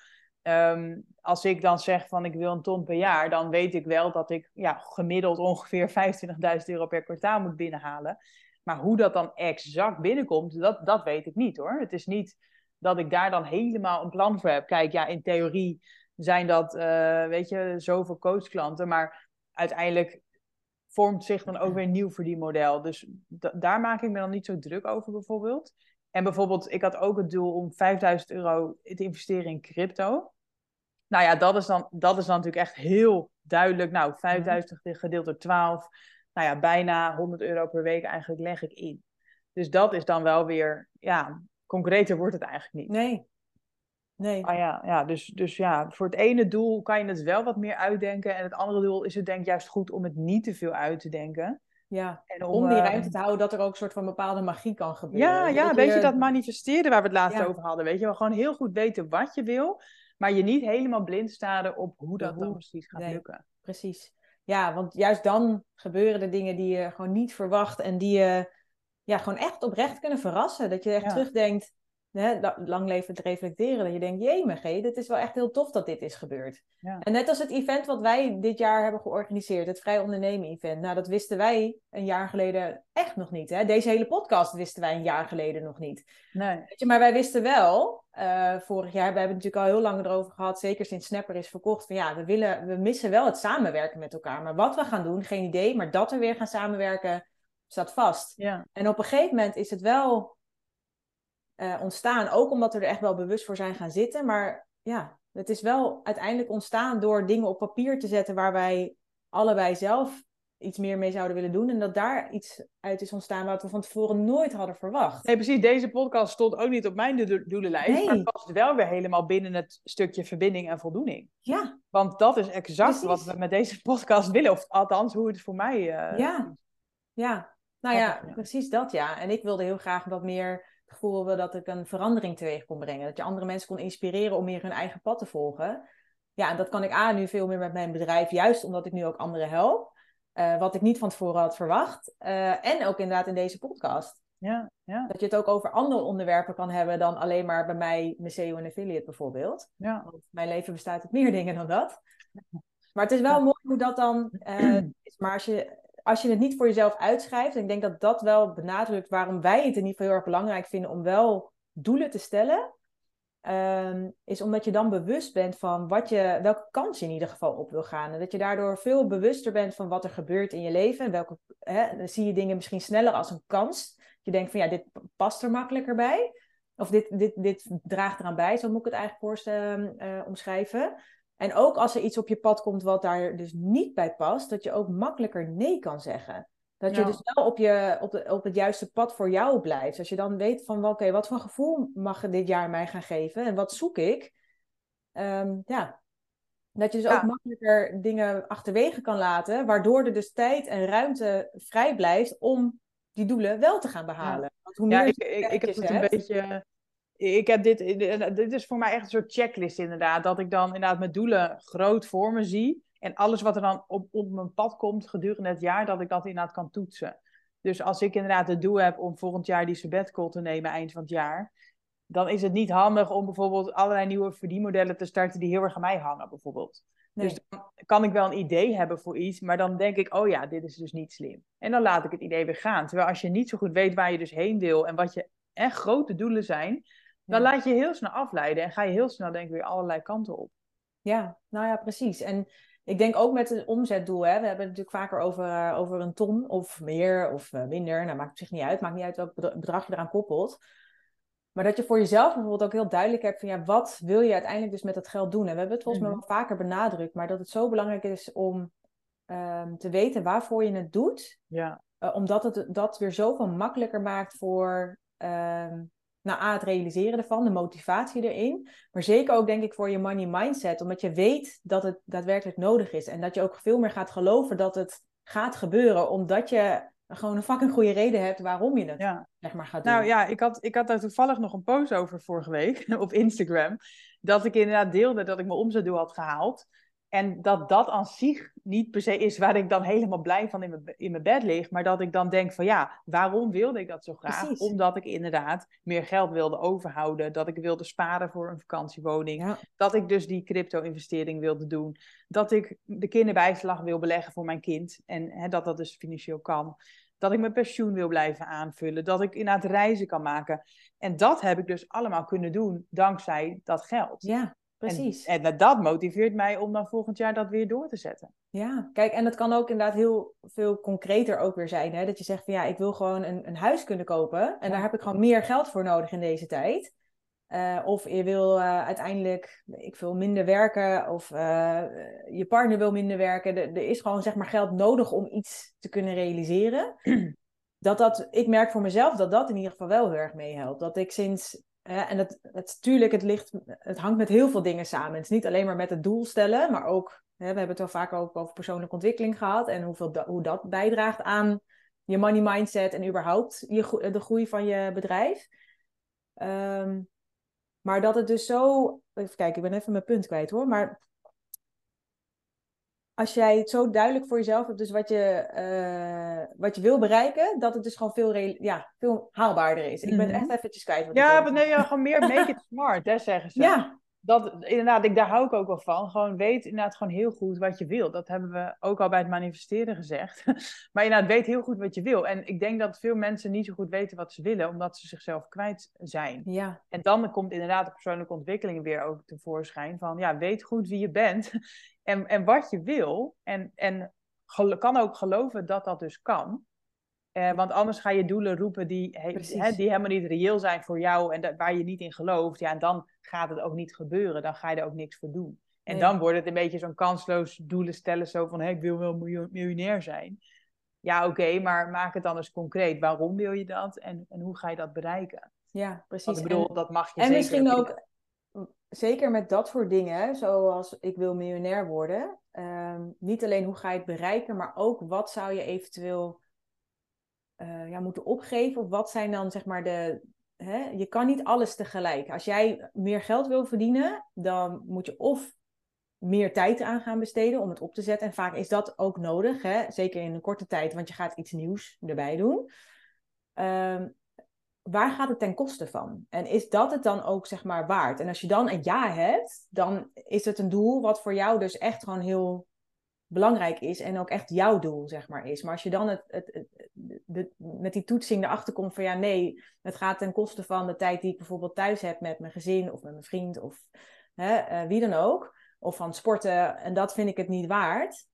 S2: Ehm, als ik dan zeg van ik wil een ton per jaar, dan weet ik wel dat ik ja, gemiddeld ongeveer 25.000 euro per kwartaal moet binnenhalen. Maar hoe dat dan exact binnenkomt, dat, dat weet ik niet hoor. Het is niet dat ik daar dan helemaal een plan voor heb. Kijk, ja, in theorie zijn dat, eh, weet je, zoveel coachklanten. Maar uiteindelijk vormt zich dan ook weer een nieuw verdienmodel. Dus da- daar maak ik me dan niet zo druk over bijvoorbeeld. En bijvoorbeeld, ik had ook het doel om 5000 euro te investeren in crypto. Nou ja, dat is dan, dat is dan natuurlijk echt heel duidelijk. Nou, 5000 gedeeld door 12. Nou ja, bijna 100 euro per week eigenlijk leg ik in. Dus dat is dan wel weer, ja, concreter wordt het eigenlijk niet.
S1: Nee. Nee.
S2: Ah ja, ja dus, dus ja, voor het ene doel kan je het wel wat meer uitdenken. En het andere doel is het denk ik juist goed om het niet te veel uit te denken.
S1: Ja,
S2: En
S1: om die
S2: eh,
S1: ruimte te houden dat er ook een soort van bepaalde magie kan gebeuren.
S2: Ja, ja, weet je, dat manifesteren waar we het laatst
S1: Ja.
S2: over hadden. Weet je wel, gewoon heel goed weten wat je wil. Maar je niet helemaal blind staren op hoe dat dan precies gaat
S1: Nee.
S2: lukken.
S1: Precies. Ja, want juist dan gebeuren de dingen die je gewoon niet verwacht en die je ja, gewoon echt oprecht kunnen verrassen. Dat je echt
S2: Ja.
S1: terugdenkt, hè, la- lang leven het reflecteren, dat je denkt, jee, hé, dit is wel echt heel tof dat dit is gebeurd.
S2: Ja.
S1: En net als het event wat wij dit jaar hebben georganiseerd, het Vrij Ondernemen Event. Nou, dat wisten wij een jaar geleden echt nog niet. Hè? Deze hele podcast wisten wij een jaar geleden nog niet.
S2: Nee.
S1: Weet je, maar wij wisten wel, eh, vorig jaar, we hebben het natuurlijk al heel lang erover gehad, zeker sinds Snapper is verkocht, van ja, we, willen, we missen wel het samenwerken met elkaar. Maar wat we gaan doen, geen idee, maar dat we weer gaan samenwerken, staat vast.
S2: Ja.
S1: En op een gegeven moment is het wel eh, ontstaan, ook omdat we er echt wel bewust voor zijn gaan zitten. Maar ja, het is wel uiteindelijk ontstaan door dingen op papier te zetten waar wij allebei zelf iets meer mee zouden willen doen. En dat daar iets uit is ontstaan wat we van tevoren nooit hadden verwacht.
S2: Nee, precies. Deze podcast stond ook niet op mijn do- doelenlijst.
S1: Nee.
S2: Maar past wel weer helemaal binnen het stukje verbinding en voldoening.
S1: Ja,
S2: Want dat is exact
S1: Precies.
S2: wat we met deze podcast willen. Of althans, hoe het voor mij eh,
S1: Ja. ja. Nou ja. precies dat ja. En ik wilde heel graag wat meer hebben dat ik een verandering teweeg kon brengen. Dat je andere mensen kon inspireren om meer hun eigen pad te volgen. Ja, en dat kan ik A nu veel meer met mijn bedrijf, juist omdat ik nu ook anderen help. Eh, wat ik niet van tevoren had verwacht. Eh, en ook inderdaad in deze podcast.
S2: Ja, ja,
S1: Dat je het ook over andere onderwerpen kan hebben dan alleen maar bij mij, mijn SEO en affiliate bijvoorbeeld.
S2: ja.
S1: Want mijn leven bestaat uit meer dingen dan dat. Maar het is wel mooi hoe dat dan eh, is. Maar als je, als je het niet voor jezelf uitschrijft, en ik denk dat dat wel benadrukt waarom wij het in ieder geval heel erg belangrijk vinden om wel doelen te stellen. ehm, is omdat je dan bewust bent van wat je, welke kans je in ieder geval op wil gaan. En dat je daardoor veel bewuster bent van wat er gebeurt in je leven. En welke, hè, dan zie je dingen misschien sneller als een kans. Je denkt van ja, dit past er makkelijker bij. Of dit, dit, dit draagt eraan bij, zo moet ik het eigenlijk voorst eh, omschrijven. En ook als er iets op je pad komt wat daar dus niet bij past, dat je ook makkelijker nee kan zeggen. Dat je
S2: Ja.
S1: dus wel op, je, op, de, op het juiste pad voor jou blijft. Als je dan weet van, oké, wat voor gevoel mag dit jaar mij gaan geven? En wat zoek ik? Ehm, ja, dat je dus
S2: Ja.
S1: ook makkelijker dingen achterwege kan laten, waardoor er dus tijd en ruimte vrij blijft om die doelen wel te gaan behalen. Want hoe
S2: Ja,
S1: meer
S2: ik,
S1: je
S2: ik, ik heb het een
S1: hebt-
S2: beetje. Ik heb dit, dit is voor mij echt een soort checklist inderdaad. Dat ik dan inderdaad mijn doelen groot voor me zie. En alles wat er dan op, op mijn pad komt gedurende het jaar, dat ik dat inderdaad kan toetsen. Dus als ik inderdaad het doel heb om volgend jaar die sabbatical te nemen eind van het jaar, dan is het niet handig om bijvoorbeeld allerlei nieuwe verdienmodellen te starten die heel erg aan mij hangen, bijvoorbeeld.
S1: Nee.
S2: Dus dan kan ik wel een idee hebben voor iets, maar dan denk ik, oh ja, dit is dus niet slim. En dan laat ik het idee weer gaan. Terwijl als je niet zo goed weet waar je dus heen wil en wat je echt grote doelen zijn, dan laat je heel snel afleiden en ga je heel snel denk ik weer allerlei kanten op.
S1: Ja, nou ja, precies. En ik denk ook met het omzetdoel, hè, we hebben het natuurlijk vaker over, eh, over een ton of meer of eh, minder. Nou, maakt op zich niet uit. Maakt niet uit welk bedra- bedrag je eraan koppelt. Maar dat je voor jezelf bijvoorbeeld ook heel duidelijk hebt van ja, wat wil je uiteindelijk dus met dat geld doen? En we hebben het volgens mij
S2: Mhm.
S1: wel vaker benadrukt, maar dat het zo belangrijk is om ehm, te weten waarvoor je het doet.
S2: Ja,
S1: Eh, omdat het dat weer zoveel makkelijker maakt voor ehm, nou, A, het realiseren ervan, de motivatie erin. Maar zeker ook denk ik voor je money mindset. Omdat je weet dat het daadwerkelijk nodig is. En dat je ook veel meer gaat geloven dat het gaat gebeuren. Omdat je gewoon een fucking goede reden hebt waarom je het
S2: ja.
S1: zeg maar gaat doen.
S2: Nou ja, ik had, ik had daar toevallig nog een post over vorige week op Instagram. Dat ik inderdaad deelde dat ik mijn omzetdoel had gehaald. En dat dat aan zich niet per se is waar ik dan helemaal blij van in mijn, in mijn bed lig. Maar dat ik dan denk van ja, waarom wilde ik dat zo graag?
S1: Precies.
S2: Omdat ik inderdaad meer geld wilde overhouden. Dat ik wilde sparen voor een vakantiewoning.
S1: Ja.
S2: Dat ik dus die crypto-investering wilde doen. Dat ik de kinderbijslag wil beleggen voor mijn kind. En hè, dat dat dus financieel kan. Dat ik mijn pensioen wil blijven aanvullen. Dat ik inderdaad reizen kan maken. En dat heb ik dus allemaal kunnen doen dankzij dat geld.
S1: ja, precies.
S2: En, en dat motiveert mij om dan volgend jaar dat weer door te zetten.
S1: Ja, kijk, en het kan ook inderdaad heel veel concreter ook weer zijn. Hè? Dat je zegt van ja, ik wil gewoon een, een huis kunnen kopen. En
S2: Ja.
S1: daar heb ik gewoon meer geld voor nodig in deze tijd. Eh, of je wil eh, uiteindelijk, ik wil minder werken. Of eh, je partner wil minder werken. Er, er is gewoon zeg maar geld nodig om iets te kunnen realiseren. dat dat, ik merk voor mezelf dat dat in ieder geval wel heel erg meehelpt. Dat ik sinds en natuurlijk, het, ligt, het hangt met heel veel dingen samen. Het is niet alleen maar met het doel stellen, maar ook, we hebben het wel vaak ook over persoonlijke ontwikkeling gehad en hoeveel hoe dat bijdraagt aan je money mindset en überhaupt je, de groei van je bedrijf. Ehm, maar dat het dus zo. Even kijken, ik ben even mijn punt kwijt hoor. Maar als jij het zo duidelijk voor jezelf hebt, dus wat je, uh, wat je wil bereiken, dat het dus gewoon veel, ja, veel haalbaarder is. Ik ben het echt mhm. eventjes kwijt.
S2: ja, maar nee, ja, gewoon meer make it smart, hè, zeggen ze. Ja, dat, inderdaad, ik, daar hou ik ook wel van. Gewoon weet inderdaad gewoon heel goed wat je wil. Dat hebben we ook al bij het manifesteren gezegd. maar inderdaad, weet heel goed wat je wil. En ik denk dat veel mensen niet zo goed weten wat ze willen, omdat ze zichzelf kwijt zijn.
S1: Ja.
S2: En dan komt inderdaad de persoonlijke ontwikkeling weer ook tevoorschijn. Van ja, weet goed wie je bent en, en wat je wil. En, en kan ook geloven dat dat dus kan. Uh, want anders ga je doelen roepen die, he, die helemaal niet reëel zijn voor jou en waar je niet in gelooft. Ja, en dan gaat het ook niet gebeuren. Dan ga je er ook niks voor doen. En dan wordt het een beetje zo'n kansloos doelen stellen. Zo van, hé, ik wil wel miljonair zijn. Ja, oké, maar maak het dan eens concreet. Waarom wil je dat en, en hoe ga je dat bereiken?
S1: Ja, precies.
S2: Want ik bedoel, dat mag je
S1: en
S2: zeker.
S1: misschien ook, zeker met dat soort dingen, zoals ik wil miljonair worden. Um, niet alleen hoe ga je het bereiken, maar ook wat zou je eventueel uh, ja, moeten opgeven? Of wat zijn dan zeg maar de. Hè? Je kan niet alles tegelijk. Als jij meer geld wil verdienen, dan moet je of meer tijd aan gaan besteden om het op te zetten. En vaak is dat ook nodig, hè? zeker in een korte tijd, want je gaat iets nieuws erbij doen. Um, waar gaat het ten koste van? En is dat het dan ook zeg maar waard? En als je dan een ja hebt, dan is het een doel wat voor jou dus echt gewoon heel belangrijk is en ook echt jouw doel, zeg maar, is. Maar als je dan het, het, de, met die toetsing erachter komt van ja, nee, het gaat ten koste van de tijd die ik bijvoorbeeld thuis heb met mijn gezin of met mijn vriend of hè, uh, wie dan ook, of van sporten en dat vind ik het niet waard,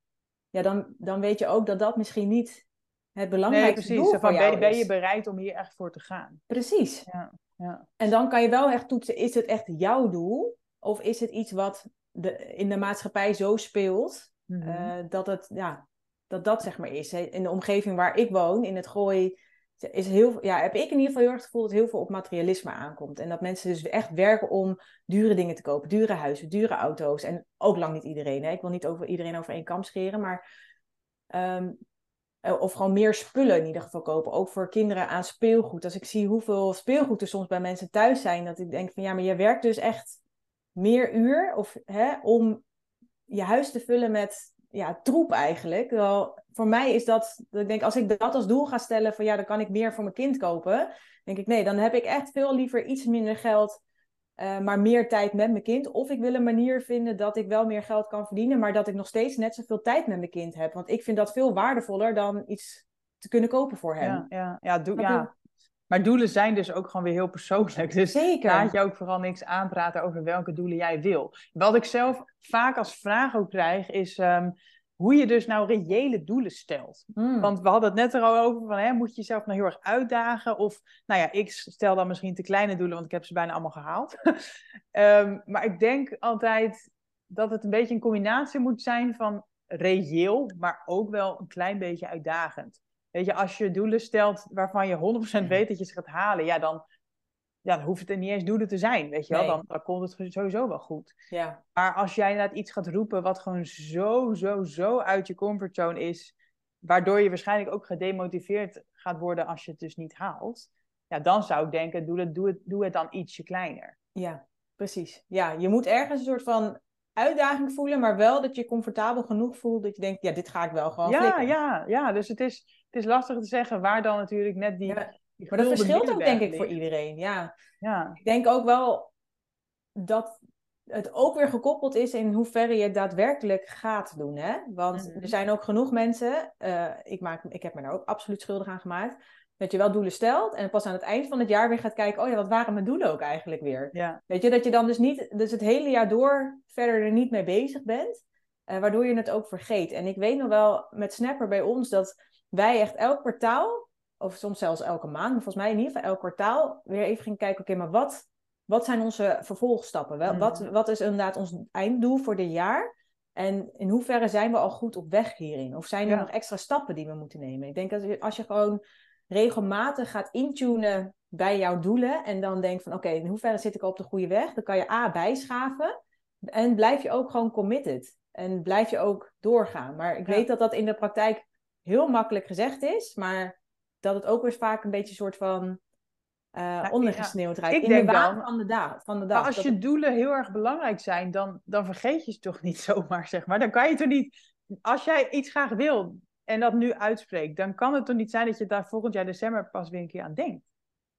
S1: ja, dan, dan weet je ook dat dat misschien niet het belangrijkste nee, precies. doel van jou
S2: ben, je bereid om hier echt voor te gaan?
S1: Precies.
S2: Ja, ja.
S1: En dan kan je wel echt toetsen, is het echt jouw doel? Of is het iets wat de, in de maatschappij zo speelt, Mhm. Eh, dat het, ja, dat dat zeg maar is. In de omgeving waar ik woon, in het gooi, is heel, ja, heb ik in ieder geval heel erg het gevoel dat heel veel op materialisme aankomt. En dat mensen dus echt werken om dure dingen te kopen. Dure huizen, dure auto's. En ook lang niet iedereen. Hè? Ik wil niet over iedereen over één kam scheren, maar... Ehm, eh, of gewoon meer spullen in ieder geval kopen. Ook voor kinderen aan speelgoed. Als ik zie hoeveel speelgoed er soms bij mensen thuis zijn, dat ik denk van ja, maar je werkt dus echt meer uur of, hè, om je huis te vullen met ja, troep eigenlijk. Wel, voor mij is dat, ik denk, als ik dat als doel ga stellen van ja, dan kan ik meer voor mijn kind kopen. denk ik, nee, dan heb ik echt veel liever iets minder geld, uh, maar meer tijd met mijn kind. Of ik wil een manier vinden dat ik wel meer geld kan verdienen, maar dat ik nog steeds net zoveel tijd met mijn kind heb. Want ik vind dat veel waardevoller dan iets te kunnen kopen voor hem.
S2: Ja, ja, ja, doe, ja. Maar doelen zijn dus ook gewoon weer heel persoonlijk. Dus Zeker. laat je ook vooral niks aanpraten over welke doelen jij wil. Wat ik zelf vaak als vraag ook krijg, is ehm, hoe je dus nou reële doelen stelt. Hmm. Want we hadden het net er al over van, hè, moet je jezelf nou heel erg uitdagen? Of, nou ja, ik stel dan misschien te kleine doelen, want ik heb ze bijna allemaal gehaald. um, maar ik denk altijd dat het een beetje een combinatie moet zijn van reëel, maar ook wel een klein beetje uitdagend. Weet je, als je doelen stelt waarvan je 100% weet dat je ze gaat halen, ja, dan, ja, dan hoeft het er niet eens doelen te zijn, weet je wel. Dan, dan komt het sowieso wel goed.
S1: Ja.
S2: Maar als jij inderdaad iets gaat roepen wat gewoon zo, zo, zo uit je comfortzone is, waardoor je waarschijnlijk ook gedemotiveerd gaat worden als je het dus niet haalt, ja, dan zou ik denken, doe het, doe het, doe het dan ietsje kleiner.
S1: Ja, precies. Ja, je moet ergens een soort van uitdaging voelen, maar wel dat je comfortabel genoeg voelt dat je denkt, ja, dit ga ik wel gewoon
S2: Ja, ja, ja. Dus het is, het is lastig te zeggen waar dan natuurlijk net die...
S1: Ja, maar dat verschilt ook denk ik voor iedereen, ja. ja. Ik denk ook wel dat het ook weer gekoppeld is in hoeverre je het daadwerkelijk gaat doen. Hè? Want er zijn ook genoeg mensen, uh, ik, maak, ik heb me daar ook absoluut schuldig aan gemaakt, dat je wel doelen stelt en pas aan het eind van het jaar weer gaat kijken, oh ja, wat waren mijn doelen ook eigenlijk weer?
S2: Ja.
S1: Weet je, dat je dan dus niet, dus het hele jaar door verder er niet mee bezig bent, uh, waardoor je het ook vergeet. En ik weet nog wel met Snapper bij ons dat wij echt elk kwartaal, of soms zelfs elke maand, maar volgens mij in ieder geval elk kwartaal, weer even gingen kijken, oké, maar wat, wat zijn onze vervolgstappen? Wel, wat, mm. wat is inderdaad ons einddoel voor dit jaar? En in hoeverre zijn we al goed op weg hierin? Of zijn er nog extra stappen die we moeten nemen? Ik denk dat als je gewoon regelmatig gaat intunen bij jouw doelen en dan denk van oké, in hoeverre zit ik op de goede weg? Dan kan je A bijschaven en blijf je ook gewoon committed. En blijf je ook doorgaan. Maar ik weet dat dat in de praktijk heel makkelijk gezegd is, maar dat het ook weer vaak een beetje een soort van uh, ondergesneeuwd ja, in de waan van de, dag, van de dag.
S2: als je doelen heel erg belangrijk zijn, dan, dan vergeet je ze toch niet zomaar, zeg maar. Dan kan je toch niet... Als jij iets graag wil en dat nu uitspreekt, dan kan het toch niet zijn dat je daar volgend jaar december pas weer een keer aan denkt.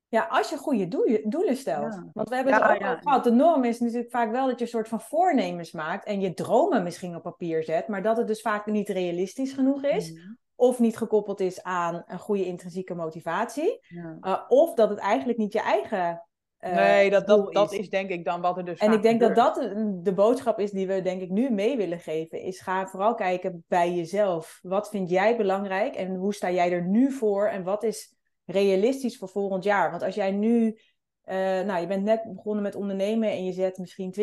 S1: Ja, als je goede doelen, stelt. Want we hebben het ook al gehad. De norm is natuurlijk vaak wel dat je een soort van voornemens maakt en je dromen misschien op papier zet, maar dat het dus vaak niet realistisch genoeg is. Of niet gekoppeld is aan een goede intrinsieke motivatie. Uh, of dat het eigenlijk niet je eigen.
S2: Uh, nee, dat, dat, dat is. denk ik dan wat er dus.
S1: En ik denk dat dat de boodschap is die we denk ik nu mee willen geven. Is ga vooral kijken bij jezelf. Wat vind jij belangrijk en hoe sta jij er nu voor? En wat is realistisch voor volgend jaar? Want als jij nu uh, nou, je bent net begonnen met ondernemen en je zet misschien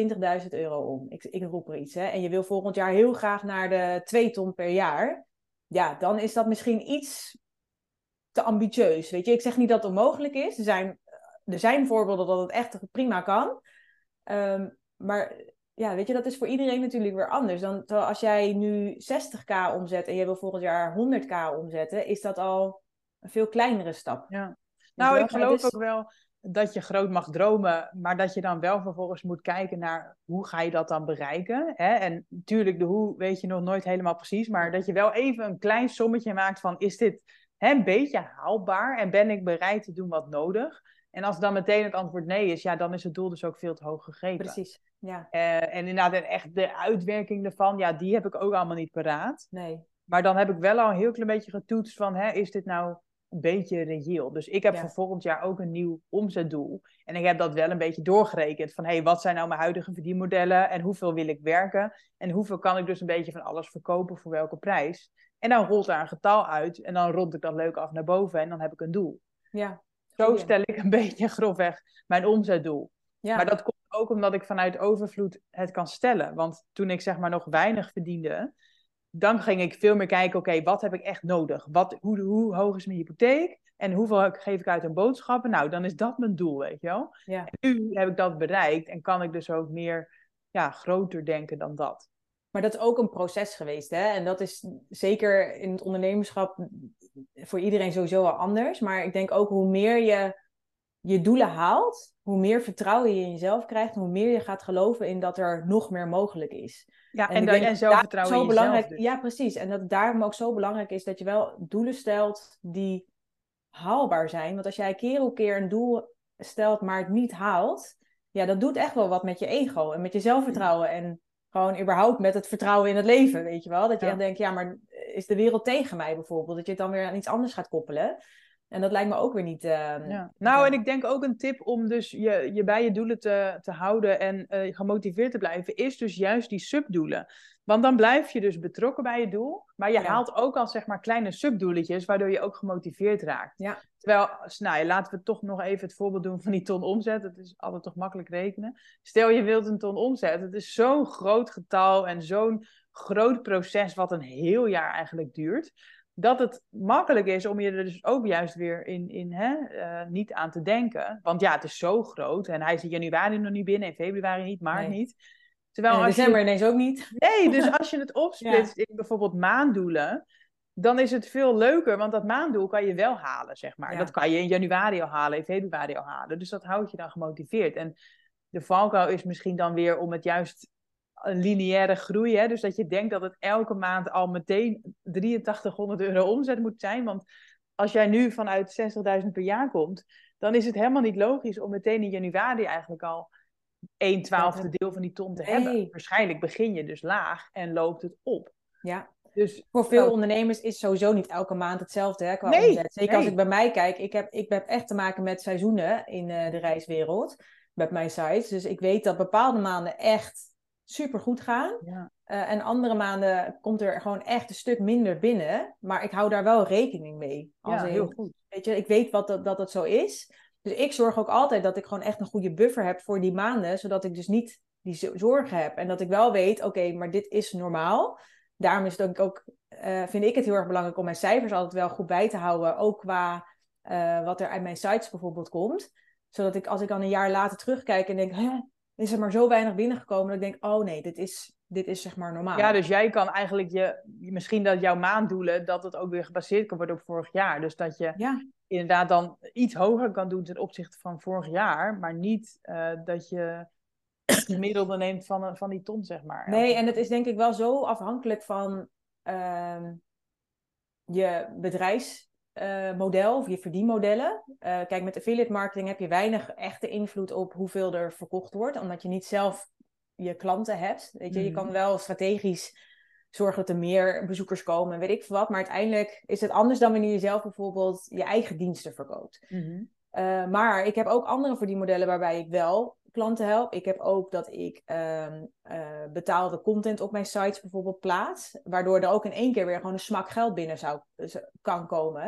S1: 20.000 euro om. Ik, ik roep er iets, hè. En je wil volgend jaar heel graag naar de 2 ton per jaar ja, dan is dat misschien iets te ambitieus. Weet je, ik zeg niet dat het onmogelijk is. Er zijn, er zijn voorbeelden dat het echt prima kan. Ehm, maar ja, weet je, dat is voor iedereen natuurlijk weer anders. Dan, als jij nu 60k omzet en je wil volgend jaar 100k omzetten, is dat al een veel kleinere stap.
S2: Ja. Nou, ik geloof ook wel dat je groot mag dromen, maar dat je dan wel vervolgens moet kijken naar hoe ga je dat dan bereiken. Hè? En natuurlijk, de hoe weet je nog nooit helemaal precies, maar dat je wel even een klein sommetje maakt van is dit hè, een beetje haalbaar en ben ik bereid te doen wat nodig? En als dan meteen het antwoord nee is, ja, dan is het doel dus ook veel te hoog gegrepen.
S1: Precies, ja.
S2: Uh, en inderdaad, echt de uitwerking ervan, ja, die heb ik ook allemaal niet paraat.
S1: Nee.
S2: Maar dan heb ik wel al een heel klein beetje getoetst van, hè, is dit nou een beetje reëel. Dus ik heb voor volgend jaar ook een nieuw omzetdoel. En ik heb dat wel een beetje doorgerekend. Van hé, hey, wat zijn nou mijn huidige verdienmodellen? En hoeveel wil ik werken? En hoeveel kan ik dus een beetje van alles verkopen voor welke prijs? En dan rolt daar een getal uit. En dan rond ik dat leuk af naar boven. En dan heb ik een doel.
S1: Ja.
S2: Zo stel ik een beetje grofweg mijn omzetdoel. Ja. Maar dat komt ook omdat ik vanuit overvloed het kan stellen. Want toen ik zeg maar nog weinig verdiende dan ging ik veel meer kijken, oké, wat heb ik echt nodig? Wat, hoe, hoe hoog is mijn hypotheek? En hoeveel geef ik uit aan boodschappen? Nou, dan is dat mijn doel, weet je wel.
S1: Ja.
S2: En nu heb ik dat bereikt en kan ik dus ook meer ja, groter denken dan dat.
S1: Maar dat is ook een proces geweest, hè? En dat is zeker in het ondernemerschap voor iedereen sowieso wel anders. Maar ik denk ook hoe meer je je doelen haalt, hoe meer vertrouwen je in jezelf krijgt, hoe meer je gaat geloven in dat er nog meer mogelijk is.
S2: Ja, en, en, en zelfvertrouwen in
S1: belangrijk,
S2: dus.
S1: Ja, precies. En dat het daarom ook zo belangrijk is dat je wel doelen stelt die haalbaar zijn. Want als jij keer op keer een doel stelt, maar het niet haalt, ja, dat doet echt wel wat met je ego en met je zelfvertrouwen. En gewoon überhaupt met het vertrouwen in het leven, weet je wel. Dat je echt denkt, ja, maar is de wereld tegen mij bijvoorbeeld? Dat je het dan weer aan iets anders gaat koppelen. En dat lijkt me ook weer niet. Uh,
S2: ja. Nou, en ik denk ook een tip om dus je, je bij je doelen te, te houden en uh, gemotiveerd te blijven, is dus juist die subdoelen. Want dan blijf je dus betrokken bij je doel, maar je haalt ook al zeg maar kleine subdoeletjes, waardoor je ook gemotiveerd raakt.
S1: Ja.
S2: Terwijl, nou laten we toch nog even het voorbeeld doen van die ton omzet. Het is altijd toch makkelijk rekenen. Stel je wilt een ton omzet. Het is zo'n groot getal en zo'n groot proces wat een heel jaar eigenlijk duurt dat het makkelijk is om je er dus ook juist weer in, in hè, uh, niet aan te denken. Want ja, het is zo groot en hij is in januari nog niet binnen, in februari niet, maart niet.
S1: Terwijl als december je... ineens ook niet.
S2: Nee, dus als je het opsplitst in bijvoorbeeld maandoelen, dan is het veel leuker, want dat maandoel kan je wel halen, zeg maar. Dat kan je in januari al halen, in februari al halen. Dus dat houdt je dan gemotiveerd. En de valkuil is misschien dan weer om het juist een lineaire groei. Hè? Dus dat je denkt dat het elke maand al meteen 8300 euro omzet moet zijn. Want als jij nu vanuit 60.000 per jaar komt, dan is het helemaal niet logisch om meteen in januari eigenlijk al 1 twaalfde deel van die ton te hebben. Waarschijnlijk begin je dus laag en loopt het op.
S1: Ja. Dus voor veel ondernemers is sowieso niet elke maand hetzelfde hè, qua nee, omzet. Zeker als ik bij mij kijk, ik heb, ik heb echt te maken met seizoenen in uh, de reiswereld met mijn sites. Dus ik weet dat bepaalde maanden echt super goed gaan.
S2: Ja.
S1: Uh, en andere maanden komt er gewoon echt een stuk minder binnen. Maar ik hou daar wel rekening mee.
S2: Als ja, heel goed.
S1: Weet je, ik weet wat dat, dat het zo is. Dus ik zorg ook altijd dat ik gewoon echt een goede buffer heb voor die maanden. Zodat ik dus niet die zorgen heb. En dat ik wel weet, oké, maar dit is normaal. Daarom is het ook, ook uh, vind ik het heel erg belangrijk om mijn cijfers altijd wel goed bij te houden. Ook qua eh, wat er uit mijn sites bijvoorbeeld komt. Zodat ik als ik dan een jaar later terugkijk en denk, Hè, is er maar zo weinig binnengekomen, dat ik denk, oh nee, dit is, dit is zeg maar normaal.
S2: Ja, dus jij kan eigenlijk je, misschien dat jouw maanddoelen, dat het ook weer gebaseerd kan worden op vorig jaar. Dus dat je
S1: ja.
S2: Inderdaad dan iets hoger kan doen ten opzichte van vorig jaar, maar niet uh, dat je het gemiddelde neemt van, van die ton, zeg maar.
S1: Nee, en het is denk ik wel zo afhankelijk van uh, je bedrijfsmodel uh, of je verdienmodellen. Kijk, met affiliate marketing heb je weinig echte invloed op hoeveel er verkocht wordt, omdat je niet zelf je klanten hebt. Weet je, mm. je kan wel strategisch zorgen dat er meer bezoekers komen en weet ik veel wat. Maar uiteindelijk is het anders dan wanneer je zelf bijvoorbeeld je eigen diensten verkoopt.
S2: Mm -hmm.
S1: uh, maar ik heb ook andere verdienmodellen waarbij ik wel klanten help. Ik heb ook dat ik uh, uh, betaalde content op mijn sites bijvoorbeeld plaats. Waardoor er ook in één keer weer gewoon een smak geld binnen zou, kan komen.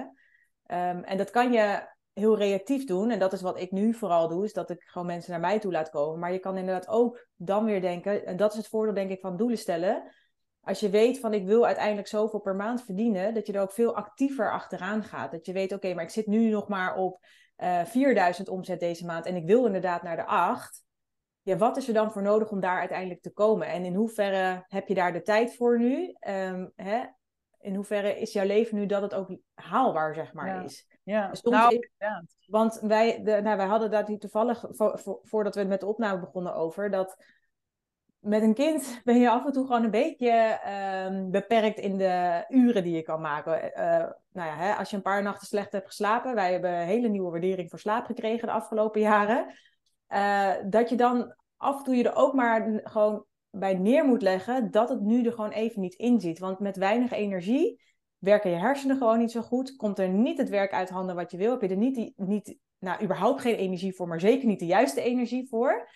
S1: Um, en dat kan je heel reactief doen. En dat is wat ik nu vooral doe, is dat ik gewoon mensen naar mij toe laat komen. Maar je kan inderdaad ook dan weer denken, en dat is het voordeel denk ik van doelen stellen. Als je weet van ik wil uiteindelijk zoveel per maand verdienen, dat je er ook veel actiever achteraan gaat. Dat je weet, oké, okay, maar ik zit nu nog maar op uh, 4000 omzet deze maand en ik wil inderdaad naar de 8. Ja, wat is er dan voor nodig om daar uiteindelijk te komen? En in hoeverre heb je daar de tijd voor nu? Um, hè? In hoeverre is jouw leven nu dat het ook haalbaar, zeg maar,
S2: ja.
S1: is?
S2: Ja, nou,
S1: ik, want wij, de, nou, wij hadden daar toevallig, vo, vo, voordat we met de opname begonnen, over dat met een kind ben je af en toe gewoon een beetje um, beperkt in de uren die je kan maken. Uh, nou ja, hè, als je een paar nachten slecht hebt geslapen, wij hebben een hele nieuwe waardering voor slaap gekregen de afgelopen jaren. Uh, dat je dan af en toe je er ook maar gewoon bij neer moet leggen dat het nu er gewoon even niet in zit. Want met weinig energie werken je hersenen gewoon niet zo goed. Komt er niet het werk uit handen wat je wil. Heb je er niet, niet nou, überhaupt geen energie voor, maar zeker niet de juiste energie voor.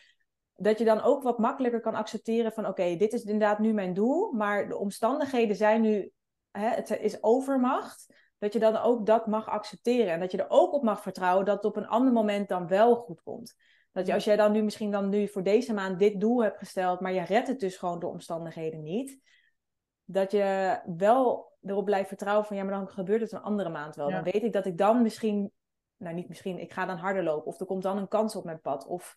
S1: Dat je dan ook wat makkelijker kan accepteren van oké, okay, dit is inderdaad nu mijn doel. Maar de omstandigheden zijn nu, hè, het is overmacht. Dat je dan ook dat mag accepteren. En dat je er ook op mag vertrouwen dat het op een ander moment dan wel goed komt. Dat je, als jij dan nu misschien dan nu voor deze maand dit doel hebt gesteld, maar je redt het dus gewoon door omstandigheden niet. Dat je wel erop blijft vertrouwen van ja, maar dan gebeurt het een andere maand wel. Ja. Dan weet ik dat ik dan misschien, nou niet misschien, ik ga dan harder lopen. Of er komt dan een kans op mijn pad. Of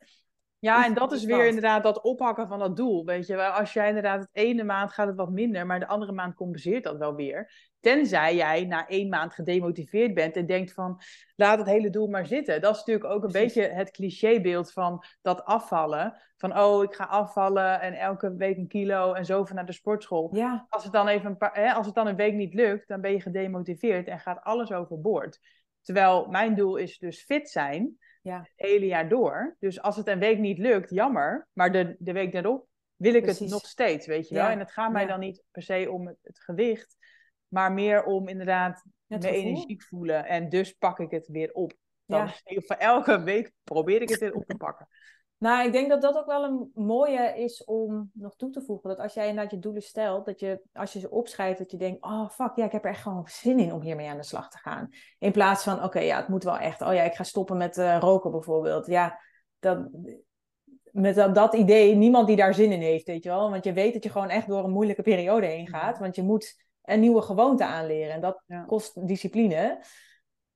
S2: ja, en dat is weer inderdaad dat oppakken van dat doel. Weet je, als jij inderdaad het ene maand gaat het wat minder, maar de andere maand compenseert dat wel weer. Tenzij jij na één maand gedemotiveerd bent en denkt van laat het hele doel maar zitten. Dat is natuurlijk ook een Precies. beetje het clichébeeld van dat afvallen. Van oh, ik ga afvallen en elke week een kilo en zoveel naar de sportschool.
S1: Ja.
S2: Als, het dan even een paar, hè, als het dan een week niet lukt, dan ben je gedemotiveerd en gaat alles overboord. Terwijl mijn doel is dus fit zijn
S1: ja.
S2: het hele jaar door. Dus als het een week niet lukt, jammer. Maar de, de week daarop wil ik Precies. het nog steeds, weet je wel.
S1: Ja.
S2: En het gaat mij
S1: Ja.
S2: dan niet per se om het, het gewicht, maar meer om inderdaad
S1: Het
S2: me
S1: gevoel.
S2: energiek voelen. En dus pak ik het weer op. Dan
S1: Ja.
S2: elke week probeer ik het weer op te pakken.
S1: Nou, ik denk dat dat ook wel een mooie is om nog toe te voegen. Dat als jij inderdaad je doelen stelt, dat je als je ze opschrijft, dat je denkt, oh fuck, ja, ik heb er echt gewoon zin in om hiermee aan de slag te gaan. In plaats van, oké, ja, het moet wel echt, oh ja, ik ga stoppen met eh, roken bijvoorbeeld. Ja, dat, met dat, dat idee, niemand die daar zin in heeft, weet je wel. Want je weet dat je gewoon echt door een moeilijke periode heen gaat. Want je moet een nieuwe gewoonte aanleren en dat
S2: Ja.
S1: kost discipline.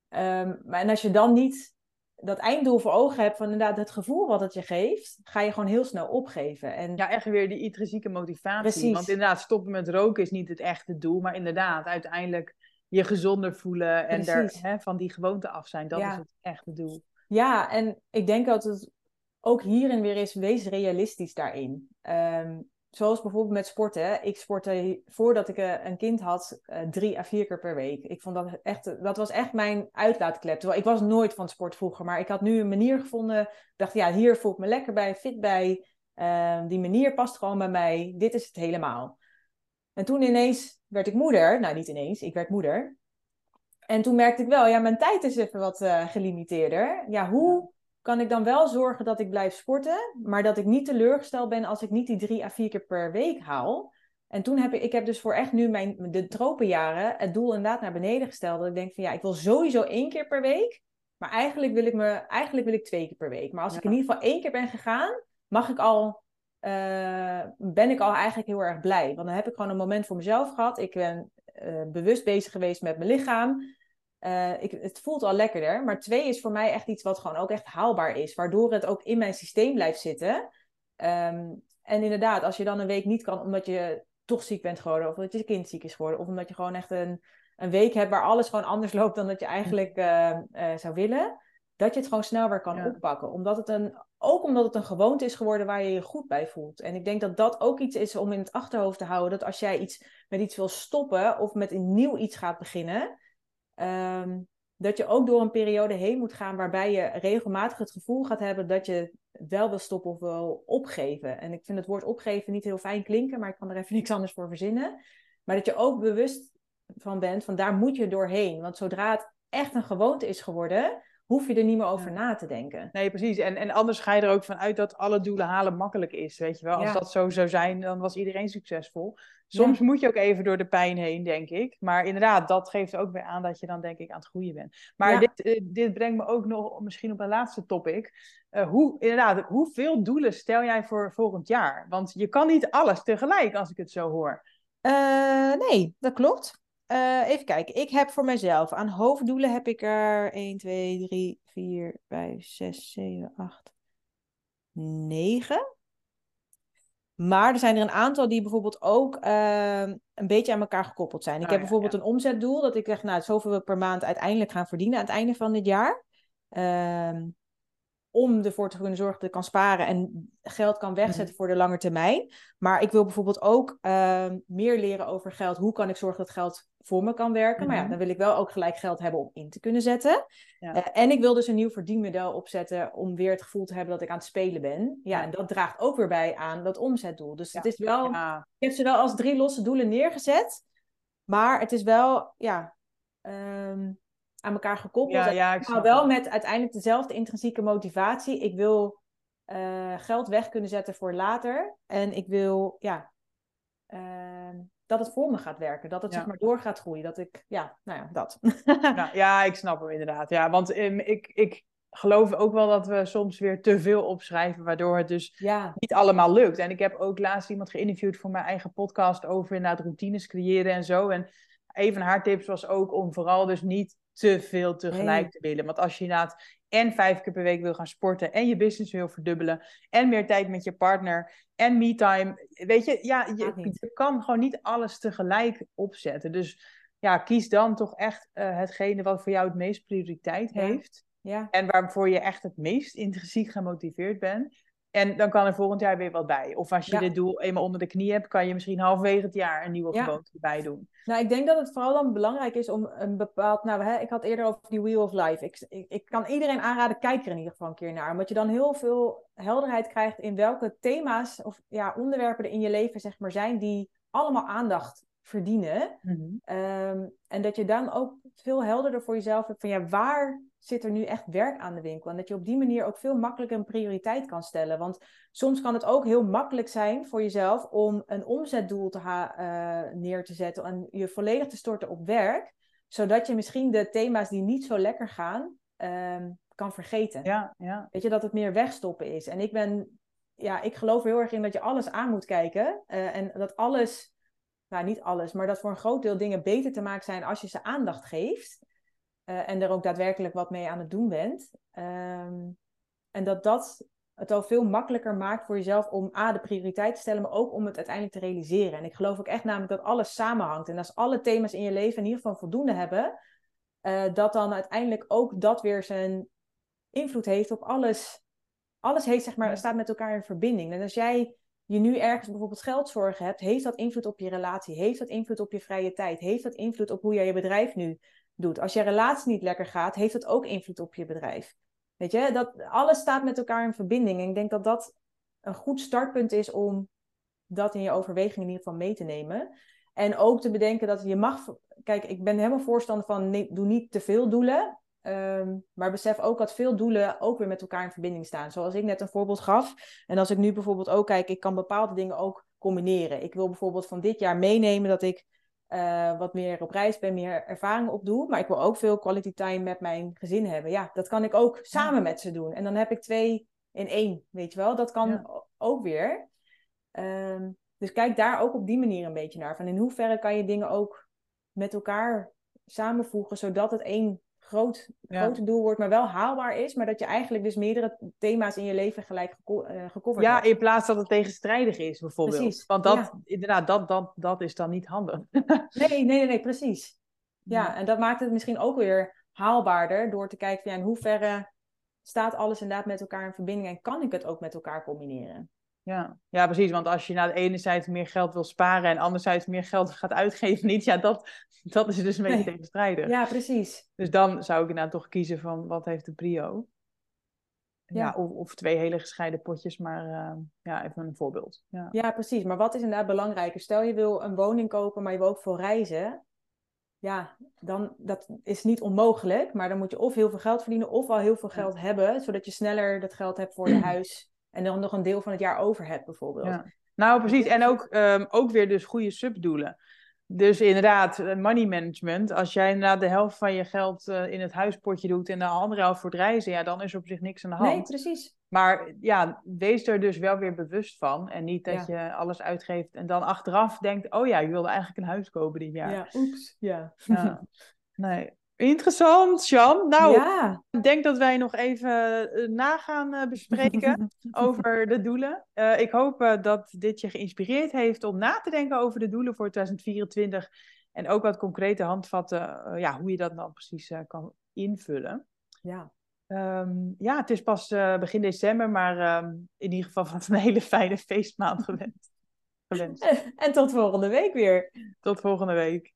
S1: Ehm, maar en als je dan niet dat einddoel voor ogen hebt van inderdaad het gevoel wat het je geeft, ga je gewoon heel snel opgeven. En
S2: Ja, echt weer die intrinsieke motivatie.
S1: Precies.
S2: Want inderdaad, stoppen met roken is niet het echte doel. Maar inderdaad, uiteindelijk je gezonder voelen en daar, hè, van die gewoonte af zijn. Dat
S1: Ja.
S2: is het echte doel.
S1: Ja, en ik denk dat het ook hierin weer is, wees realistisch daarin. Ehm, zoals bijvoorbeeld met sporten. Ik sportte voordat ik eh, een kind had eh, drie à vier keer per week. Ik vond dat echt, dat was echt mijn uitlaatklep. Terwijl ik was nooit van sport vroeger, maar ik had nu een manier gevonden. Ik dacht, ja, hier voel ik me lekker bij, fit bij. Ehm, die manier past gewoon bij mij. Dit is het helemaal. En toen ineens werd ik moeder. Nou, niet ineens, ik werd moeder. En toen merkte ik wel, ja, mijn tijd is even wat eh, gelimiteerder. Ja, hoe kan ik dan wel zorgen dat ik blijf sporten, maar dat ik niet teleurgesteld ben als ik niet die drie à vier keer per week haal? En toen heb ik, ik heb dus voor echt nu mijn, de tropenjaren het doel inderdaad naar beneden gesteld. Dat ik denk van ja, ik wil sowieso één keer per week, maar eigenlijk wil ik, me, eigenlijk wil ik twee keer per week. Maar als ik in ieder geval één keer ben gegaan, mag ik al, eh, ben ik al eigenlijk heel erg blij. Want dan heb ik gewoon een moment voor mezelf gehad. Ik ben eh, bewust bezig geweest met mijn lichaam. Uh, ik, het voelt al lekkerder. Maar twee is voor mij echt iets wat gewoon ook echt haalbaar is. Waardoor het ook in mijn systeem blijft zitten. Um, en inderdaad, als je dan een week niet kan omdat je toch ziek bent geworden. Of omdat je kind ziek is geworden. Of omdat je gewoon echt een, een week hebt waar alles gewoon anders loopt dan dat je eigenlijk uh, uh, zou willen. Dat je het gewoon snel weer kan ja. oppakken. Omdat het een, ook omdat het een gewoonte is geworden waar je je goed bij voelt. En ik denk dat dat ook iets is om in het achterhoofd te houden. Dat als jij iets, met iets wil stoppen of met een nieuw iets gaat beginnen Um, dat je ook door een periode heen moet gaan waarbij je regelmatig het gevoel gaat hebben dat je wel wil stoppen of wil opgeven. En ik vind het woord opgeven niet heel fijn klinken, maar ik kan er even niks anders voor verzinnen. Maar dat je ook bewust van bent, van daar moet je doorheen. Want zodra het echt een gewoonte is geworden, hoef je er niet meer over na te denken.
S2: Nee, precies. En, en anders ga je er ook van uit dat alle doelen halen makkelijk is. Weet je wel, als dat zo zou zijn, dan was iedereen succesvol. Soms moet je ook even door de pijn heen, denk ik. Maar inderdaad, dat geeft ook weer aan dat je dan, denk ik, aan het groeien bent. Maar dit, eh, dit brengt me ook nog misschien op een laatste topic. Uh, hoe, inderdaad, hoeveel doelen stel jij voor volgend jaar? Want je kan niet alles tegelijk, als ik het zo hoor.
S1: Uh, nee, dat klopt. Uh, even kijken. Ik heb voor mezelf aan hoofddoelen heb ik er 1, 2, 3, 4, 5, 6, 7, 8, 9. Maar er zijn er een aantal die bijvoorbeeld ook uh, een beetje aan elkaar gekoppeld zijn. Ik oh, heb bijvoorbeeld ja. een omzetdoel dat ik zeg, nou, zoveel we per maand uiteindelijk gaan verdienen aan het einde van dit jaar. Uh, om ervoor te kunnen zorgen dat ik kan sparen en geld kan wegzetten mhm. voor de lange termijn. Maar ik wil bijvoorbeeld ook uh, meer leren over geld. Hoe kan ik zorgen dat geld voor me kan werken? Maar ja, mhm. dan wil ik wel ook gelijk geld hebben om in te kunnen zetten. Ja. Uh, en ik wil dus een nieuw verdienmodel opzetten om weer het gevoel te hebben dat ik aan het spelen ben. Ja, en dat draagt ook weer bij aan dat omzetdoel. Dus het is wel, ik heb ze wel als drie losse doelen neergezet. Maar het is wel, ja, um, aan elkaar gekoppeld.
S2: Ja, ja,
S1: ik maar wel met uiteindelijk dezelfde intrinsieke motivatie. Ik wil uh, geld weg kunnen zetten voor later. En ik wil, ja, uh, dat het voor me gaat werken. Dat het ja. zeg maar door gaat groeien. Dat ik, ja, nou ja, dat.
S2: nou, ja, ik snap hem inderdaad. Ja, want um, ik, ik geloof ook wel dat we soms weer te veel opschrijven, waardoor het dus
S1: ja.
S2: niet allemaal lukt. En ik heb ook laatst iemand geïnterviewd voor mijn eigen podcast over inderdaad routines creëren en zo. En een van haar tips was ook om vooral dus niet te veel tegelijk nee. te willen. Want als je inderdaad en vijf keer per week wil gaan sporten en je business wil verdubbelen en meer tijd met je partner en me-time, weet je, ja, je, je, kan gewoon niet alles tegelijk opzetten. Dus ja, kies dan toch echt uh, hetgene wat voor jou het meest prioriteit
S1: ja.
S2: heeft.
S1: Ja.
S2: En waarvoor je echt het meest intrinsiek gemotiveerd bent. En dan kan er volgend jaar weer wat bij. Of als je ja. dit doel eenmaal onder de knie hebt, kan je misschien halverwege het jaar een nieuwe ja. gewoonte erbij doen.
S1: Nou, ik denk dat het vooral dan belangrijk is om een bepaald. Nou, hè, ik had eerder over die Wheel of Life. Ik, ik, ik, kan iedereen aanraden, kijk er in ieder geval een keer naar. Omdat je dan heel veel helderheid krijgt in welke thema's of ja, onderwerpen er in je leven zeg maar, zijn die allemaal aandacht verdienen.
S2: Mm -hmm.
S1: um, en dat je dan ook veel helderder voor jezelf hebt van ja, waar zit er nu echt werk aan de winkel? En dat je op die manier ook veel makkelijker een prioriteit kan stellen. Want soms kan het ook heel makkelijk zijn voor jezelf om een omzetdoel te uh, neer te zetten en je volledig te storten op werk, zodat je misschien de thema's die niet zo lekker gaan, um, kan vergeten.
S2: Ja, ja.
S1: Weet je, dat het meer wegstoppen is. En ik ben, ja, ik geloof er heel erg in dat je alles aan moet kijken uh, en dat alles nou niet alles, maar dat voor een groot deel dingen beter te maken zijn als je ze aandacht geeft. Uh, en er ook daadwerkelijk wat mee aan het doen bent. Um, en dat dat het al veel makkelijker maakt voor jezelf om A, de prioriteit te stellen, maar ook om het uiteindelijk te realiseren. En ik geloof ook echt namelijk dat alles samenhangt. En als alle thema's in je leven in ieder geval voldoende hebben, uh, dat dan uiteindelijk ook dat weer zijn invloed heeft op alles. Alles heeft, zeg maar, staat met elkaar in verbinding. En als jij je nu ergens bijvoorbeeld geldzorgen hebt, heeft dat invloed op je relatie? Heeft dat invloed op je vrije tijd? Heeft dat invloed op hoe jij je bedrijf nu doet? Als je relatie niet lekker gaat, heeft dat ook invloed op je bedrijf? Weet je, dat, alles staat met elkaar in verbinding. En ik denk dat dat een goed startpunt is om dat in je overweging in ieder geval mee te nemen. En ook te bedenken dat je mag. Kijk, ik ben helemaal voorstander van nee, doe niet te veel doelen. Um, maar besef ook dat veel doelen ook weer met elkaar in verbinding staan. Zoals ik net een voorbeeld gaf. En als ik nu bijvoorbeeld ook kijk, ik kan bepaalde dingen ook combineren. Ik wil bijvoorbeeld van dit jaar meenemen dat ik uh, wat meer op reis ben, meer ervaring opdoe. Maar ik wil ook veel quality time met mijn gezin hebben. Ja, dat kan ik ook samen met ze doen. En dan heb ik twee in één, weet je wel. Dat kan ja. ook weer. Um, dus kijk daar ook op die manier een beetje naar. Van in hoeverre kan je dingen ook met elkaar samenvoegen, zodat het één groot, grote doel wordt, maar wel haalbaar is. Maar dat je eigenlijk dus meerdere thema's in je leven gelijk geco uh, gecoverd
S2: ja,
S1: hebt.
S2: Ja, in plaats dat het tegenstrijdig is, bijvoorbeeld. Precies. Want dat, inderdaad, dat, dat, dat is dan niet handig.
S1: nee, nee, nee, nee, precies. Ja, en dat maakt het misschien ook weer haalbaarder door te kijken van ja, in hoeverre staat alles inderdaad met elkaar in verbinding en kan ik het ook met elkaar combineren.
S2: Ja. ja, precies. Want als je naar de ene zijde meer geld wil sparen en anderzijds meer geld gaat uitgeven, niet, ja, dat, dat is dus een beetje nee. tegenstrijdig.
S1: Ja, precies.
S2: Dus dan zou ik inderdaad toch kiezen van wat heeft de prio. Ja, ja of, of, twee hele gescheiden potjes, maar uh, ja, even een voorbeeld. Ja.
S1: ja, precies. Maar wat is inderdaad belangrijker? Stel je wil een woning kopen, maar je wil ook voor reizen. Ja, dan dat is niet onmogelijk, maar dan moet je of heel veel geld verdienen of al heel veel geld hebben, zodat je sneller dat geld hebt voor je huis en dan nog een deel van het jaar over hebt, bijvoorbeeld. Ja.
S2: Nou, precies. En ook, um, ook weer dus goede subdoelen. Dus inderdaad, money management. Als jij inderdaad de helft van je geld uh, in het huispotje doet en de andere helft voor het reizen, ja, dan is er op zich niks aan de hand.
S1: Nee, precies.
S2: Maar ja, wees er dus wel weer bewust van. En niet dat ja. je alles uitgeeft en dan achteraf denkt, oh ja, ik wilde eigenlijk een huis kopen dit jaar.
S1: Ja, oeps. Ja.
S2: ja. Nee. Interessant, Jan. Nou,
S1: ja.
S2: ik denk dat wij nog even uh, na gaan uh, bespreken over de doelen. Uh, ik hoop dat dit je geïnspireerd heeft om na te denken over de doelen voor 2024. En ook wat concrete handvatten, ja, hoe je dat dan precies kan invullen.
S1: Ja.
S2: Um, ja, het is pas begin december, maar um, in ieder geval van een hele fijne feestmaand gewend.
S1: gewenst. En, en tot volgende week weer.
S2: Tot volgende week.